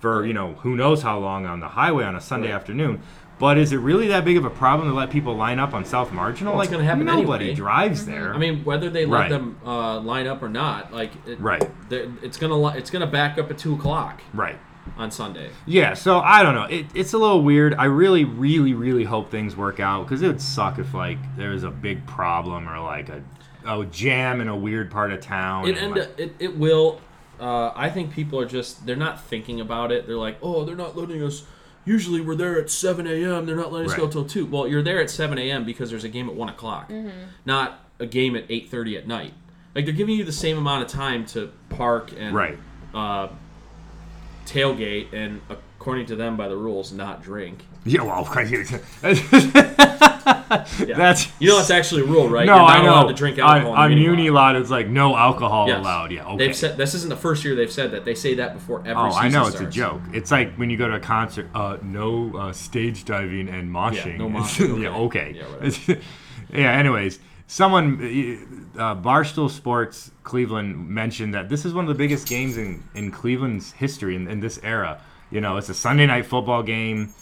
for you know who knows how long on the highway on a Sunday Right. afternoon. But is it really that big of a problem to let people line up on South Marginal? Well, it's like nobody anyway. drives there. I mean, whether they let Right. them uh, line up or not, like it, Right. it's gonna it's gonna back up at two o'clock right. on Sunday. Yeah, so I don't know. It, it's a little weird. I really, really, really hope things work out because it would suck if like there was a big problem or like a, a jam in a weird part of town. It and, end like- it, it will. Uh, I think people are just they're not thinking about it. They're like, oh, they're not letting us usually we're there at 7 a.m. They're not letting us go Right. till 2. Well, you're there at 7 a.m. because there's a game at 1 o'clock, not a game at 8.30 at night. Like, they're giving you the same amount of time to park and Right. uh, tailgate and, according to them, by the rules, not drink. Yeah, well, [LAUGHS] [LAUGHS] Yeah. that's You know, it's actually a rule, right? no, You're not I know. allowed to drink alcohol on, in on the lot. lot, it's like no alcohol Yes. allowed. Yeah, okay. They've said this isn't the first year they've said that. They say that before every Oh, I know it's a joke. It's like when you go to a concert, uh, no uh, stage diving and moshing. no It's- moshing, [LAUGHS] yeah, okay. okay. Yeah, [LAUGHS] Yeah, Anyways, someone, uh, Barstool Sports Cleveland mentioned that this is one of the biggest games in in Cleveland's history in, in this era. You know, it's a Sunday night football game.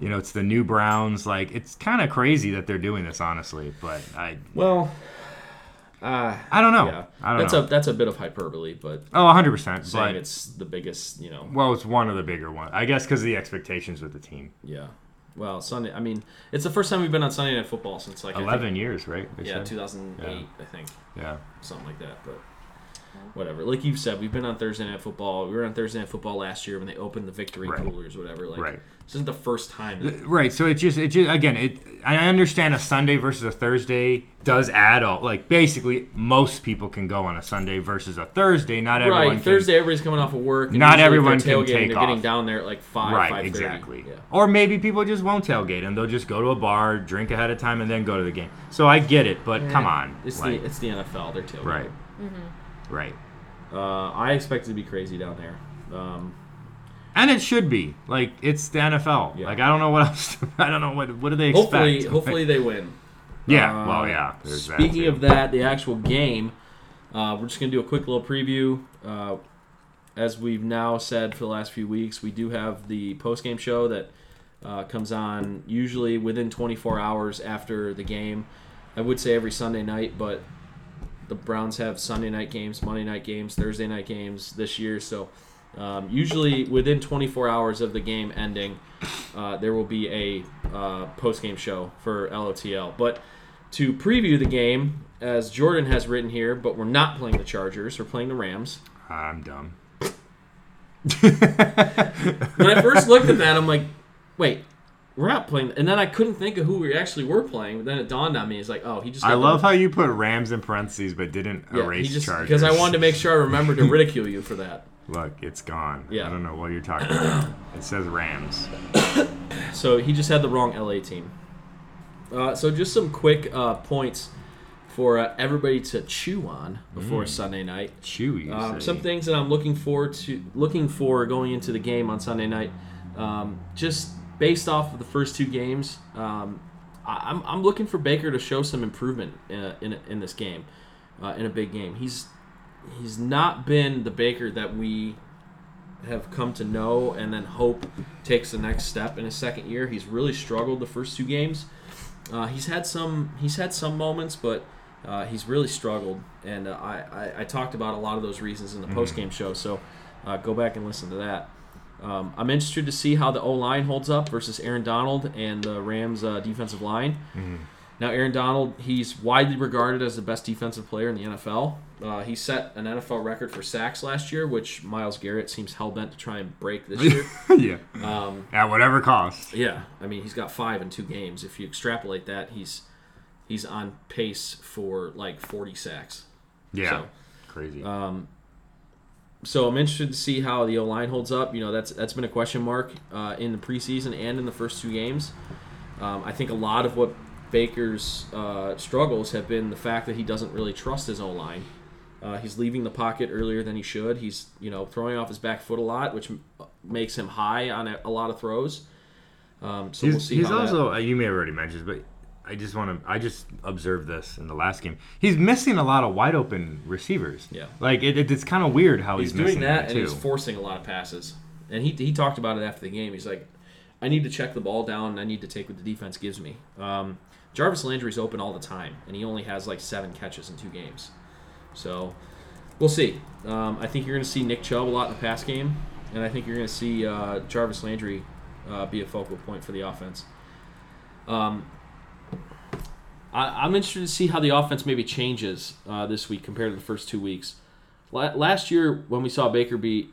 You know, it's the new Browns. Like, it's kind of crazy that they're doing this, honestly. But I, Well, uh, I don't know. yeah, I don't that's know. a that's a bit of hyperbole, but oh, 100 percent. saying But it's the biggest, you know, well, it's one of the bigger ones, I guess, because of the expectations with the team. yeah. Well, Sunday. I mean, it's the first time we've been on Sunday Night Football since like I think- 11 years, right? yeah, said? 2008, Yeah. I think, Yeah. something like that. But whatever. Like you've said, we've been on Thursday Night Football. We were on Thursday Night Football last year when they opened the victory Right. coolers, whatever. Like, Right. This isn't the first time. That, Right. So it just it just again it I understand a Sunday versus a Thursday does add all like basically most people can go on a Sunday versus a Thursday. Not everyone right. can- Thursday, everybody's coming off of work. and Not everyone they're can take They're getting down there at like five, Right, 5:30. exactly. Yeah. Or maybe people just won't tailgate and they'll just go to a bar, drink ahead of time, and then go to the game. So I get it, but come on, It's like, the it's the NFL. They're tailgating. right, right, Uh, I expect it to be crazy down there. Um, and it should be like it's the NFL. Yeah. Like I don't know what else. [LAUGHS] I don't know what what do they expect. hopefully, hopefully they win. yeah. Uh, well, yeah. There's that, Speaking of that, the actual game, uh, we're just gonna do a quick little preview. Uh, as we've now said for the last few weeks, we do have the post game show that uh, comes on usually within 24 hours after the game. I would say every Sunday night, but the Browns have Sunday night games, Monday night games, Thursday night games this year. So um, usually within 24 hours of the game ending, uh, there will be a uh, post game show for LOTL. But to preview the game, as Jordan has written here, but we're not playing the Chargers, we're playing the Rams. I'm dumb. [LAUGHS] When I first looked at that, I'm like, wait, we're not playing. And then I couldn't think of who we actually were playing. But then it dawned on me, it's like, oh, he just. I love how you put Rams in parentheses but didn't yeah, erase he just Chargers. because I wanted to make sure I remembered to [LAUGHS] ridicule you for that. Look, it's gone. Yeah. I don't know what you're talking about. It says Rams. [COUGHS] So he just had the wrong LA team. Uh, so just some quick uh, points for uh, everybody to chew on before Sunday night. Chewy. Um, some things that I'm looking forward to, looking for going into the game on Sunday night. Um, just based off of the first two games, um, I, I'm, I'm looking for Baker to show some improvement in in, in this game, uh, in a big game. He's he's not been the Baker that we have come to know and then hope takes the next step in his second year. He's really struggled the first two games. Uh, he's had some he's had some moments, but uh, he's really struggled, and uh, I, I I talked about a lot of those reasons in the post game show. So uh, go back and listen to that. Um, I'm interested to see how the O line holds up versus Aaron Donald and the Rams uh, defensive line. Now, Aaron Donald, he's widely regarded as the best defensive player in the NFL. Uh, he set an NFL record for sacks last year, which Myles Garrett seems hell bent to try and break this year. [LAUGHS] yeah. um, At whatever cost. yeah, I mean he's got five in two games. If you extrapolate that, he's he's on pace for like 40 sacks. Yeah. So, Crazy. um, so I'm interested to see how the O line holds up. You know, that's that's been a question mark uh, in the preseason and in the first two games. Um, I think a lot of what Baker's uh, struggles have been the fact that he doesn't really trust his O line. Uh, he's leaving the pocket earlier than he should. He's you know throwing off his back foot a lot, which m- makes him high on a, a lot of throws. Um, so he's we'll see. he's how that- also, uh, you may have already mentioned, but I just want to, I just observed this in the last game. He's missing a lot of wide open receivers. Yeah. Like, it, it, it's kind of weird how he's, he's doing missing that and he's forcing a lot of passes. And he, he talked about it after the game. He's like, I need to check the ball down and I need to take what the defense gives me. Um, Jarvis Landry's open all the time, and he only has like seven catches in two games. So we'll see. Um, I think you're going to see Nick Chubb a lot in the pass game, and I think you're going to see uh, Jarvis Landry uh, be a focal point for the offense. Um, I, I'm interested to see how the offense maybe changes uh, this week compared to the first two weeks. La- last year, when we saw Baker be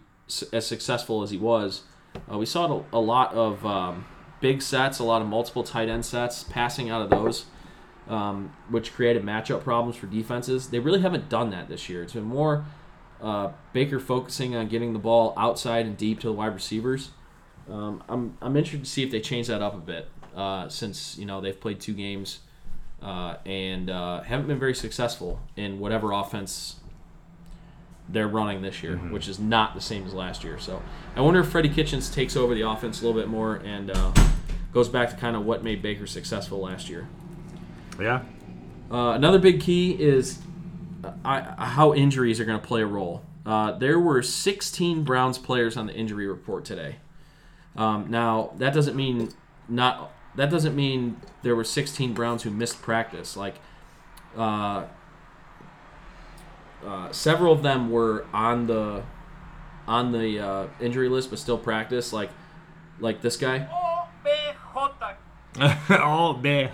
as successful as he was, Uh, we saw a, a lot of um, big sets, a lot of multiple tight end sets, passing out of those, um, which created matchup problems for defenses. They really haven't done that this year. It's been more uh, Baker focusing on getting the ball outside and deep to the wide receivers. Um, I'm, I'm interested to see if they change that up a bit uh, since you know they've played two games uh, and uh, haven't been very successful in whatever offense they're running this year, which is not the same as last year. So I wonder if Freddie Kitchens takes over the offense a little bit more and uh, goes back to kind of what made Baker successful last year. Yeah. Uh, another big key is uh, I, how injuries are going to play a role. Uh, there were 16 Browns players on the injury report today. Um, now that doesn't mean not that doesn't mean there were 16 Browns who missed practice. Like uh, uh, several of them were on the on the uh, injury list, but still practice. Like like this guy. [LAUGHS] De.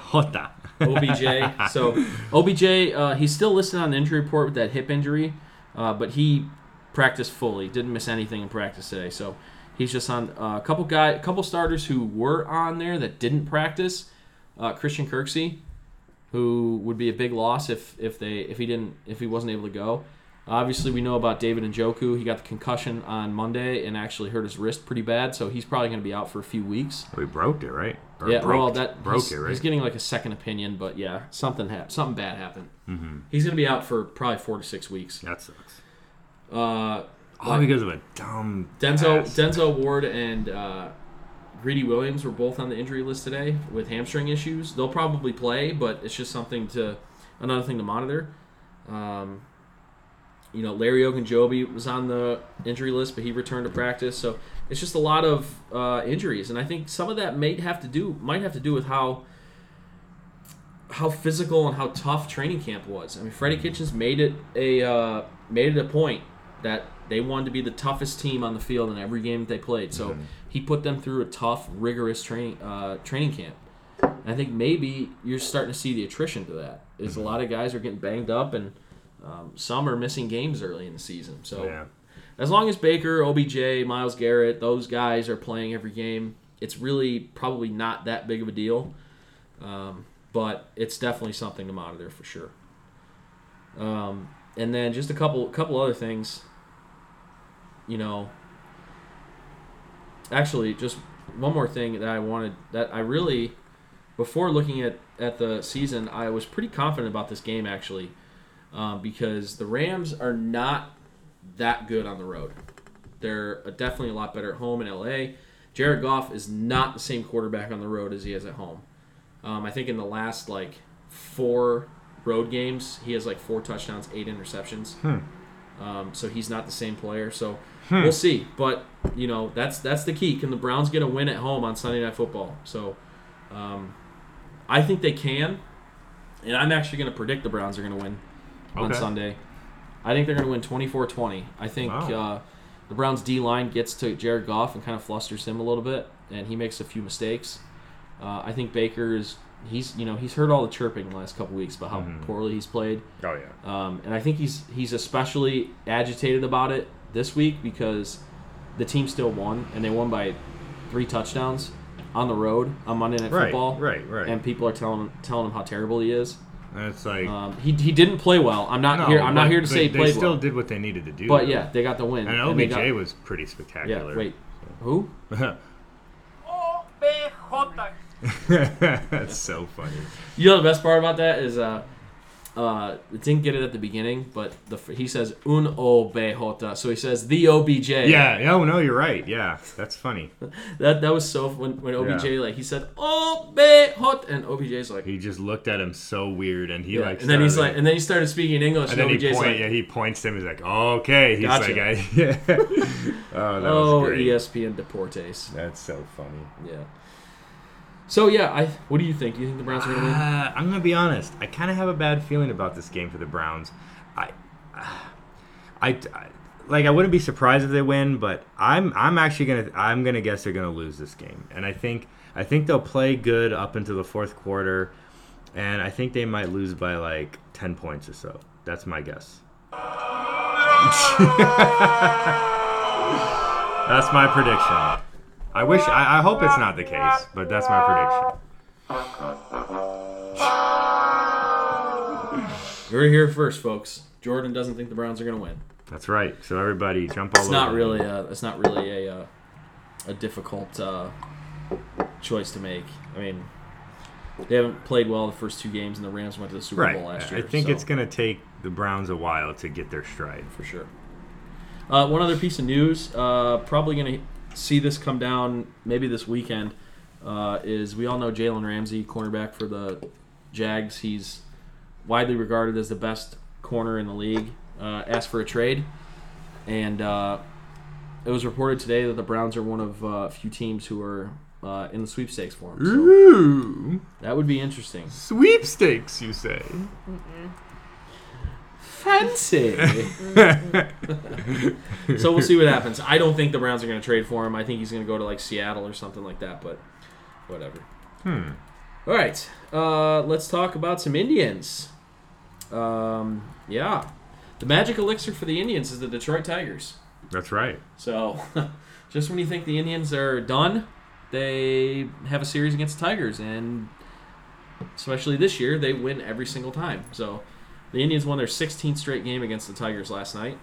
OBJ. [LAUGHS] So OBJ, uh, he's still listed on the injury report with that hip injury, uh, but he practiced fully. Didn't miss anything in practice today. So he's just on uh, a couple guy, a couple starters who were on there that didn't practice. Uh, Christian Kirksey, who would be a big loss if if they if he didn't if he wasn't able to go. Obviously, we know about David Njoku. He got the concussion on Monday and actually hurt his wrist pretty bad, so he's probably going to be out for a few weeks. We broke it, right? Or yeah, well, broke- that broke it, right? he's getting like a second opinion, but yeah, something happened. Something bad happened. Mm-hmm. He's gonna be out for probably four to six weeks. that sucks. Uh, All because of a dumb Denzel pass. Denzel Ward and uh, Greedy Williams were both on the injury list today with hamstring issues. They'll probably play, but it's just something to another thing to monitor. Um, you know, Larry Ogunjobi was on the injury list, but he returned to practice. So it's just a lot of uh, injuries, and I think some of that might have to do might have to do with how how physical and how tough training camp was. I mean, Freddie Kitchens made it a uh, made it a point that they wanted to be the toughest team on the field in every game that they played. So he put them through a tough, rigorous training uh, training camp. And I think maybe you're starting to see the attrition to that. Is a lot of guys are getting banged up, and um, some are missing games early in the season. So Yeah. as long as Baker, OBJ, Myles Garrett, those guys are playing every game, it's really probably not that big of a deal. Um, but it's definitely something to monitor for sure. Um, and then just a couple couple other things. You know, actually, just one more thing that I wanted that I really, before looking at at the season, I was pretty confident about this game actually, um, because the Rams are not that good on the road. They're definitely a lot better at home in LA. Jared Goff is not the same quarterback on the road as he is at home. Um, I think in the last like four road games, he has like four touchdowns, eight interceptions. Um, so he's not the same player. So we'll see. But you know that's that's the key. Can the Browns get a win at home on Sunday Night Football? So um, I think they can, and I'm actually going to predict the Browns are going to win on Okay. Sunday. I think they're going to win 24-20. I think Wow. uh, the Browns D line gets to Jared Goff and kind of flusters him a little bit, and he makes a few mistakes. Uh, I think Baker is he's you know he's heard all the chirping the last couple weeks about how Mhm. poorly he's played, Oh yeah. um, and I think he's he's especially agitated about it this week because the team still won and they won by three touchdowns on the road on Monday Night Right. Football, Right. Right. and people are telling him telling him how terrible he is. And it's like Um, he, he didn't play well. I'm not no, here. I'm not here to say he they, played they still well. did what they needed to do. But though. yeah, they got the win. and they OBJ got- was pretty spectacular. Yeah. Wait. Who? [LAUGHS] [LAUGHS] That's so funny. You know the best part about that is uh, uh, it didn't get it at the beginning, but the he says un obejota, so he says the OBJ. Yeah. Oh no, you're right. Yeah, that's funny. [LAUGHS] That that was so when when OBJ Yeah. like he said obejot and OBJ's like He just looked at him so weird, and he yeah. like. and then he's like and then he started speaking English And and, then he OBJ's point, like yeah, he points to him. He's like, "Okay." He's Gotcha. like, I, "Yeah." [LAUGHS] oh, that oh was great. ESPN Deportes. That's so funny. Yeah. So yeah, I what do you think? Do you think the Browns are gonna win? Uh, I'm gonna be honest. I kind of have a bad feeling about this game for the Browns. I, I, I- like I wouldn't be surprised if they win, but I'm I'm actually gonna I'm gonna guess they're gonna lose this game, and I think I think they'll play good up into the fourth quarter, and I think they might lose by like ten points or so. That's my guess. [LAUGHS] That's my prediction. I wish. I, I hope it's not the case, but that's my prediction. You are here first, folks. Jordan doesn't think the Browns are going to win. That's right. So everybody, jump all It's over. not really. A, it's not really a uh, a difficult uh, choice to make. I mean, they haven't played well the first two games, and the Rams went to the Super right. Bowl last year. I think so- it's gonna take the Browns a while to get their stride. for sure. Uh, one other piece of news, uh, probably going to see this come down maybe this weekend, uh, is we all know Jalen Ramsey, cornerback for the Jags. He's widely regarded as the best corner in the league. Uh, asked for a trade, and uh, it was reported today that the Browns are one of uh, a few teams who are uh, in the sweepstakes for him. So Ooh, that would be interesting. sweepstakes, you say? Fancy. [LAUGHS] so we'll see what happens. I don't think the Browns are going to trade for him. I think he's going to go to like Seattle or something like that. But whatever. Hmm. All right, uh, let's talk about some Indians. Um, yeah, the magic elixir for the Indians is the Detroit Tigers. That's right. So, [LAUGHS] just when you think the Indians are done, they have a series against the Tigers, and especially this year, they win every single time. So, the Indians won their 16th straight game against the Tigers last night.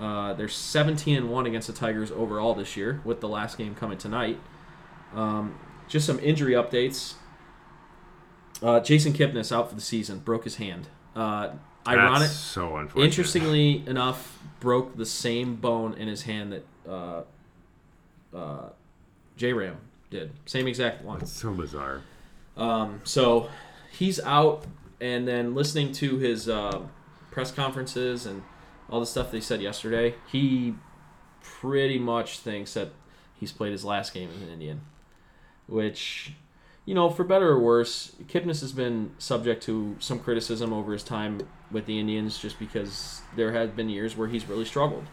Uh, they're 17 and one against the Tigers overall this year, with the last game coming tonight. Um, just some injury updates. Uh, Jason Kipnis out for the season, broke his hand. Uh, ironic, That's so unfortunate. Interestingly enough, broke the same bone in his hand that uh, uh, J Ram did. Same exact one. It's so bizarre. Um, so he's out, and then listening to his uh, press conferences and all the stuff they said yesterday, he pretty much thinks that he's played his last game as an Indian, which. You know, for better or worse, Kipnis has been subject to some criticism over his time with the Indians just because there have been years where he's really struggled.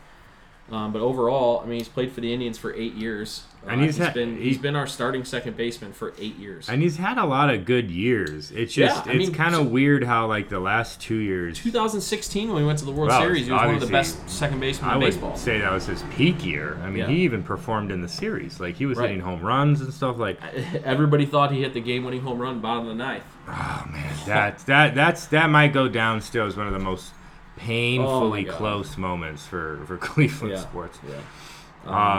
Um, but overall, I mean, he's played for the Indians for eight years, And Uh, he's had- been he- he's been our starting second baseman for eight years. And he's had a lot of good years. It's just Yeah, it's kind so- of weird how like the last two years. 2016 when we went to the World Well, Series, he was one of the best second basemen I in would baseball. say that was his peak year. I mean, Yeah. he even performed in the series. Like he was Right. hitting home runs and stuff. Like, [LAUGHS] Everybody thought he hit the game-winning home run bottom of the ninth. oh man, that that that's that might go down still as one of the most painfully God. close moments for for [LAUGHS] Cleveland Yeah. sports. Yeah.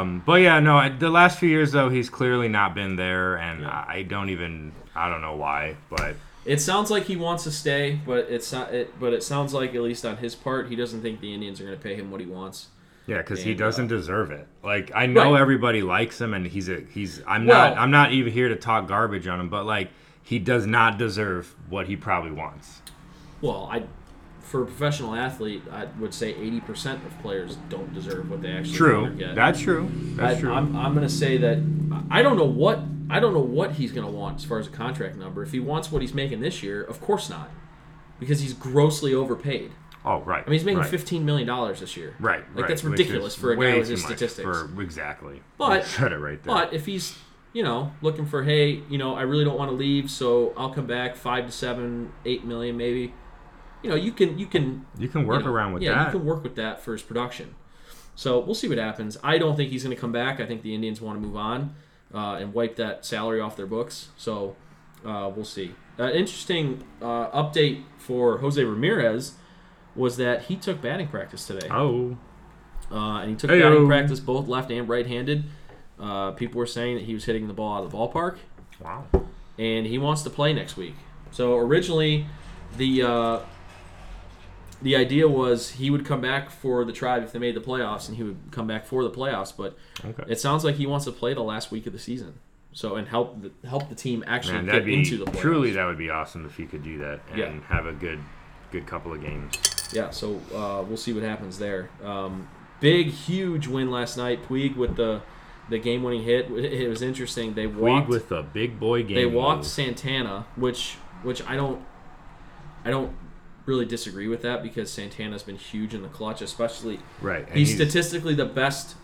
Um, but yeah, no, I- the last few years though, he's clearly not been there, and Yeah. I I don't even I don't know why, but It sounds like he wants to stay, but it's not. It, but it sounds like at least on his part, he doesn't think the Indians are going to pay him what he wants. Yeah, because he doesn't uh, deserve it. Like I know Right. everybody likes him, and he's a he's. I'm Well- not I'm not even here to talk garbage on him, but like he does not deserve what he probably wants. Well, I, for a professional athlete, I would say 80% of players don't deserve what they actually True, get. that's true. That's I, true. I'm, I'm going to say that I don't know what I don't know what he's going to want as far as a contract number. If he wants what he's making this year, of course not, because he's grossly overpaid. oh right. I mean, he's making right. 15 million dollars this year. Right, Like right, that's ridiculous for a guy with his statistics. For exactly. But- said it right there. But if he's, you know, looking for, hey, you know, I really don't want to leave, so I'll come back five to seven, eight million, maybe. You know, you can you can you can work you know, around with that. yeah, that. you can work with that for his production. So we'll see what happens. I don't think he's going to come back. I think the Indians want to move on uh, and wipe that salary off their books. So uh, we'll see. Uh, interesting uh, update for Jose Ramirez was that he took batting practice today. oh, Uh, and he took Heyo. batting practice both left and right-handed. Uh, people were saying that he was hitting the ball out of the ballpark, wow. and he wants to play next week. So originally, the uh, the idea was he would come back for the tribe if they made the playoffs, and he would come back for the playoffs. But Okay. it sounds like he wants to play the last week of the season, so and help the, help the team actually Man, get be into the playoffs. truly that would be awesome if he could do that and Yeah. have a good good couple of games. Yeah, so uh, we'll see what happens there. Um, big, huge win last night. Puig with the the game-winning hit. It was interesting. They walked. with the big boy game. they walked move. Santana, which which I don't I don't really disagree with that because Santana's been huge in the clutch, especially right. And he's, statistically the best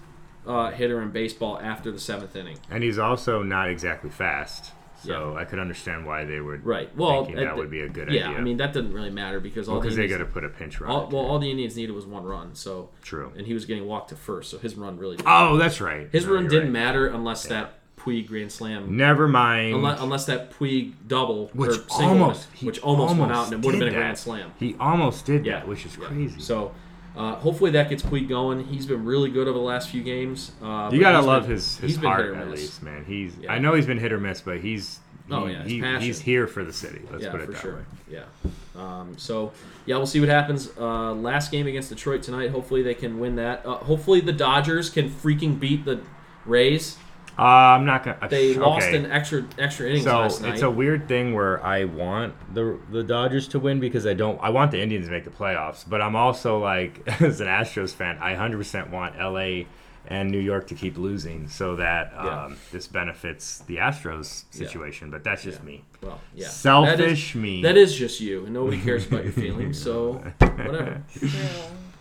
uh, hitter in baseball after the seventh inning. and he's also not exactly fast. So I could understand why they would Right. Well, that the- would be a good idea. yeah, idea. I mean that doesn't really matter because all because the they got Indians, to put a pinch run. all, well, all the Indians needed was one run. So True. and he was getting walked to first, so his run really. Didn't, Oh, that's right. his No, run didn't right. matter unless that Puig grand slam. Never mind. Unless, unless that Puig double which or single, almost, which almost, went out and it would have been a did grand slam. He almost did Yeah, that, which is yeah. crazy. So uh, hopefully that gets Puig going. He's been really good over the last few games. Uh, you gotta love been- his, his he's been hit heart at least, man. He's Yeah. I know he's been hit or miss, but he's he, Oh, yeah, he- he's here for the city. Let's yeah, put it for that sure. way. Yeah. Um, so yeah, we'll see what happens. Uh, last game against Detroit tonight. Hopefully they can win that. Uh, hopefully the Dodgers can freaking beat the Rays. Uh, I'm not gonna. They okay. lost an extra extra innings So last night. it's a weird thing where I want the the Dodgers to win because I don't. I want the Indians to make the playoffs, but I'm also like, [LAUGHS] as an Astros fan, I 100% want LA and New York to keep losing so that Yeah. um, this benefits the Astros Yeah. situation. But that's just Yeah. me. well, yeah. Selfish That is, me. that is just you, and nobody cares about your [LAUGHS] feelings. So whatever.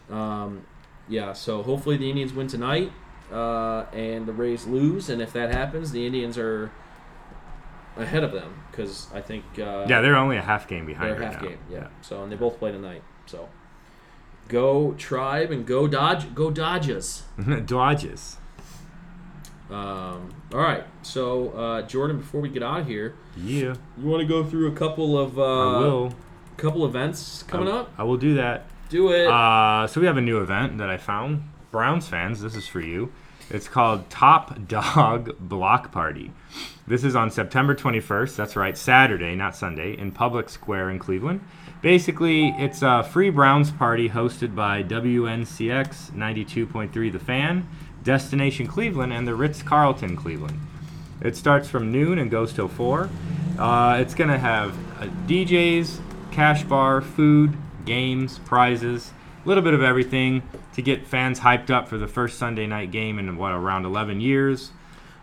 Um, yeah. So hopefully the Indians win tonight, uh, and the Rays lose. And if that happens, the Indians are ahead of them because I think uh, Yeah, they're only a half game behind. They're right half now. game, yeah. So and they both play tonight. So go Tribe and go Dodge, go Dodgers. [LAUGHS] Dodgers. Um, all right. So uh, Jordan, before we get out of here, Yeah, you want to go through a couple of uh, I will. couple events coming I, up? I will do that. Do it. Uh, so we have a new event that I found. Browns fans, this is for you. It's called Top Dog Block Party. This is on September 21st. That's right, Saturday, not Sunday, in Public Square in Cleveland. Basically, it's a free Browns party hosted by WNCX 92.3 The Fan, Destination Cleveland, and the Ritz Carlton Cleveland. It starts from noon and goes till 4. Uh, it's going to have uh, DJs, cash bar, food, games, prizes, a little bit of everything to get fans hyped up for the first Sunday night game in, what, around 11 years.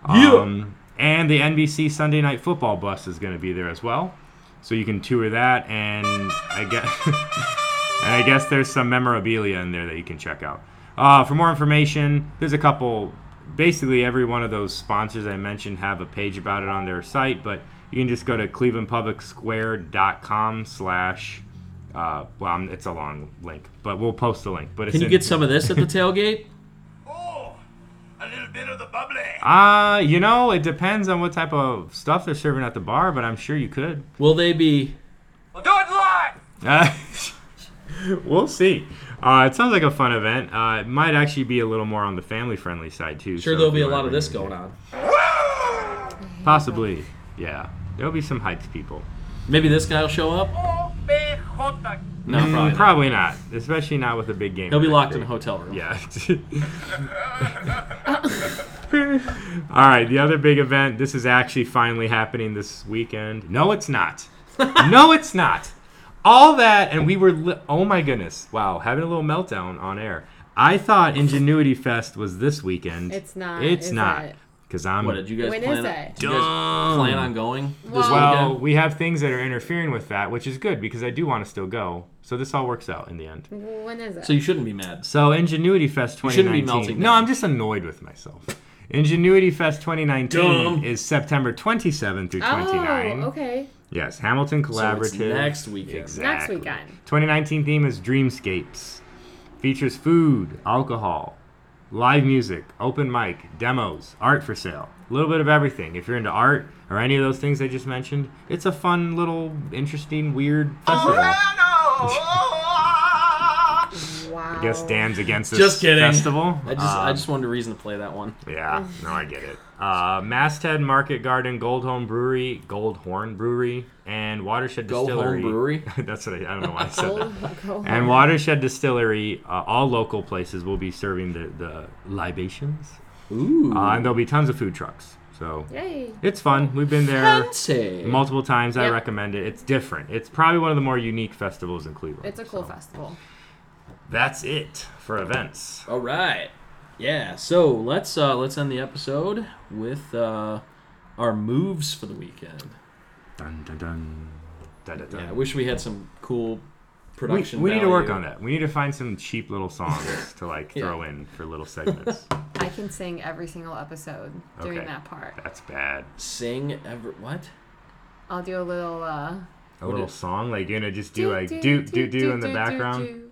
Um, and the NBC Sunday Night Football bus is going to be there as well. So you can tour that, and I guess, [LAUGHS] and I guess there's some memorabilia in there that you can check out. Uh, for more information, there's a couple. Basically, every one of those sponsors I mentioned have a page about it on their site, but you can just go to clevelandpublicsquare.com slash. Uh, well, I'm- it's a long link, but we'll post the link. But it's Can you in- get some of this at the tailgate? Oh, a little bit of the bubbly. Uh, you know, it depends on what type of stuff they're serving at the bar, but I'm sure you could. Will they be? We'll do it live. Uh, [LAUGHS] we'll see. Uh, it sounds like a fun event. Uh, it might actually be a little more on the family-friendly side too. Sure, so there'll be a lot of this going on. Possibly, yeah. There'll be some hyped people. Maybe this guy will show up. Big. No, Mm, probably. not. probably not, especially not with a big game. He'll be locked next in a hotel room. Yeah. [LAUGHS] All right, the other big event. This is actually finally happening this weekend. No, it's not. [LAUGHS] no, it's not. All that, and we were. Li- oh my goodness! Wow, having a little meltdown on air. I thought Ingenuity Fest was this weekend. It's not, It's is not. it? Because I'm. What did you guys When plan? is on- it? Did you guys plan on going this Well- well, weekend? we have things that are interfering with that, which is good because I do want to still go. So this all works out in the end. When is it? So you shouldn't be mad. So Ingenuity Fest You shouldn't 2019. be melting no. I'm just annoyed with myself. Ingenuity Fest 2019 Dumb. is September 27 through 29. Oh, okay. Yes, Hamilton Collaborative. So it's Collaborative. next weekend. Exactly. Next weekend. 2019 theme is Dreamscapes. Features food, alcohol, live music, open mic, demos, art for sale. A little bit of everything. If you're into art or any of those things I just mentioned, it's a fun little interesting weird festival. Oh, Wow. I guess Dan's against this Just kidding. festival. I just I Um, just wanted a reason to play that one. Yeah, no, I get it. Uh, Masthead Market Garden, Goldhorn Brewery, Goldhorn Brewery, and Watershed Go Distillery. home brewery. [LAUGHS] That's what I, I don't know why I said that. go And. Watershed Distillery, uh, all local places will be serving the, the libations. Ooh. Uh, and there'll be tons of food trucks. So Yay. it's fun. We've been there Fancy. multiple times. I Yep. recommend it. It's different. It's probably one of the more unique festivals in Cleveland. It's a cool So festival. That's it for events. All right. Yeah. So let's uh let's end the episode with uh our moves for the weekend. Dun, dun, dun. Dun, dun, dun. Yeah. I wish we had some cool production. we need to work on that. We need to find some cheap little songs [LAUGHS] to like Yeah. throw in for little segments. [LAUGHS] I can sing every single episode during Okay. that part. That's bad. Sing ever what? I'll do a little uh A little is- song, like you're gonna just do like do do do in the background.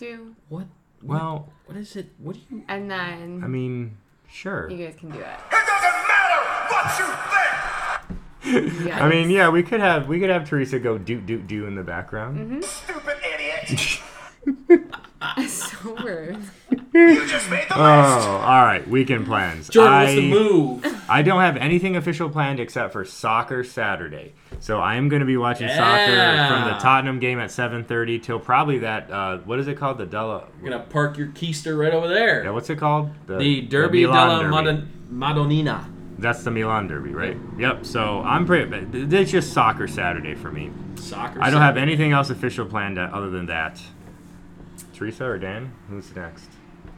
Do, do. What? Well, What is it? What do you? And then I mean, sure. you guys can do it. It doesn't matter what you think! Yes. I mean, yeah, we could have we could have Teresa go do do do in the background. Mm-hmm. Stupid idiot! [LAUGHS] [LAUGHS] so weird. You just made the Oh, all right. Weekend plans. Jordan, I, what's the move? I don't have anything official planned except for soccer Saturday. So I am going to be watching Yeah. soccer from the Tottenham game at 7:30 till probably that. Uh, what is it called? The Della. You're gonna park your keister right over there. Yeah, what's it called? the Derby Milan della Derby. Madon- Madonnina. That's the Milan Derby, right? Yep. So I'm pretty. It's just soccer Saturday for me. Soccer. I don't have anything else official planned uh, other than that. Teresa or Dan? Who's next?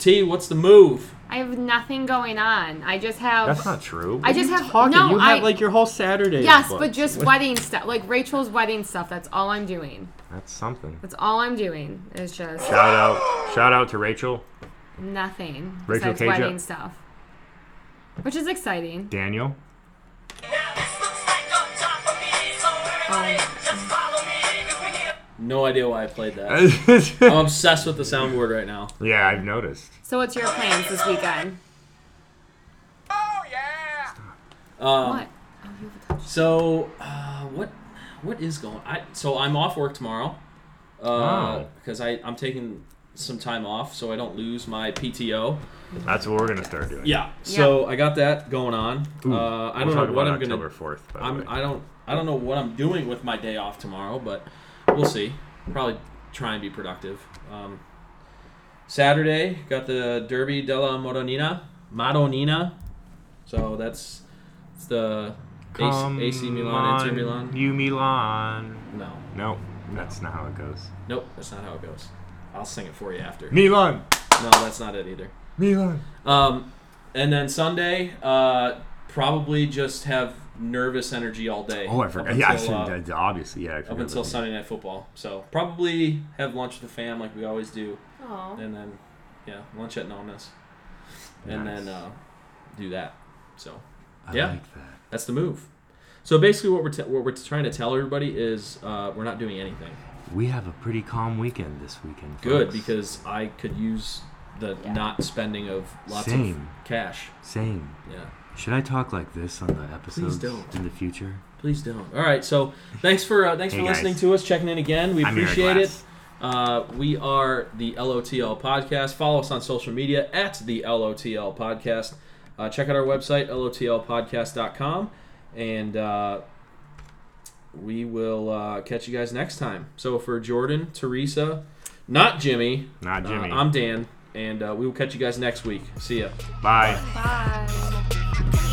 T, what's the move? I have nothing going on. I just have That's not true. I just are you have- talking? no, You have I- like your whole Saturday. Yes, booked. but just wedding stuff. Like Rachel's wedding stuff. That's all I'm doing. That's something. That's all I'm doing. It's just Shout out, shout out to Rachel, nothing Rachel besides Cage wedding stuff. Which is exciting. Daniel. Um, No idea why I played that. [LAUGHS] I'm obsessed with the soundboard right now. Yeah, I've noticed. So what's your plans this weekend? Oh, yeah! Um, what? Oh, you have a touch. So, uh, what what is going? I so I'm off work tomorrow. Uh, Oh. because I I'm taking some time off so I don't lose my PTO. That's what we're gonna start doing. Yeah. So I got that going on. Ooh, uh, I we'll don't know what about I'm gonna. October fourth. By the I'm way. I don't I don't know what I'm doing with my day off tomorrow, but we'll see. Probably try and be productive. Um, Saturday got the Derby della Madonnina, Madonnina. So that's it's the Come AC, AC Milan, Inter Milan. You Milan. No, No, that's not how it goes. nope, that's not how it goes. I'll sing it for you after. Milan. No, that's not it either. Milan. Um, and then Sunday, uh, probably just have nervous energy all day. Oh, I up forgot. Yeah, until, uh, I- obviously, yeah. I up until about Sunday night football. So probably have lunch with the fam like we always do, Oh. and then yeah, lunch at Nona's, and Nice. then uh, do that. So that. yeah. Like that. that's the move. So basically, what we're t- what we're trying to tell everybody is uh, we're not doing anything. We have a pretty calm weekend this weekend. Good because I could use the Yeah. not spending of lots Same. of cash. Same. Yeah. Should I talk like this on the episodes don't. in the future? Please don't. All right. So thanks for uh, thanks Hey, for guys. listening to us, checking in again. We I'm Eric appreciate it. Glass. Uh, we are the LOTL podcast. Follow us on social media at the LOTL podcast. Uh, check out our website lotlpodcast.com, and uh, we will uh, catch you guys next time. So for Jordan, Teresa, not Jimmy, Not uh, Jimmy. I'm Dan, and uh, we will catch you guys next week. See ya. Bye. Bye.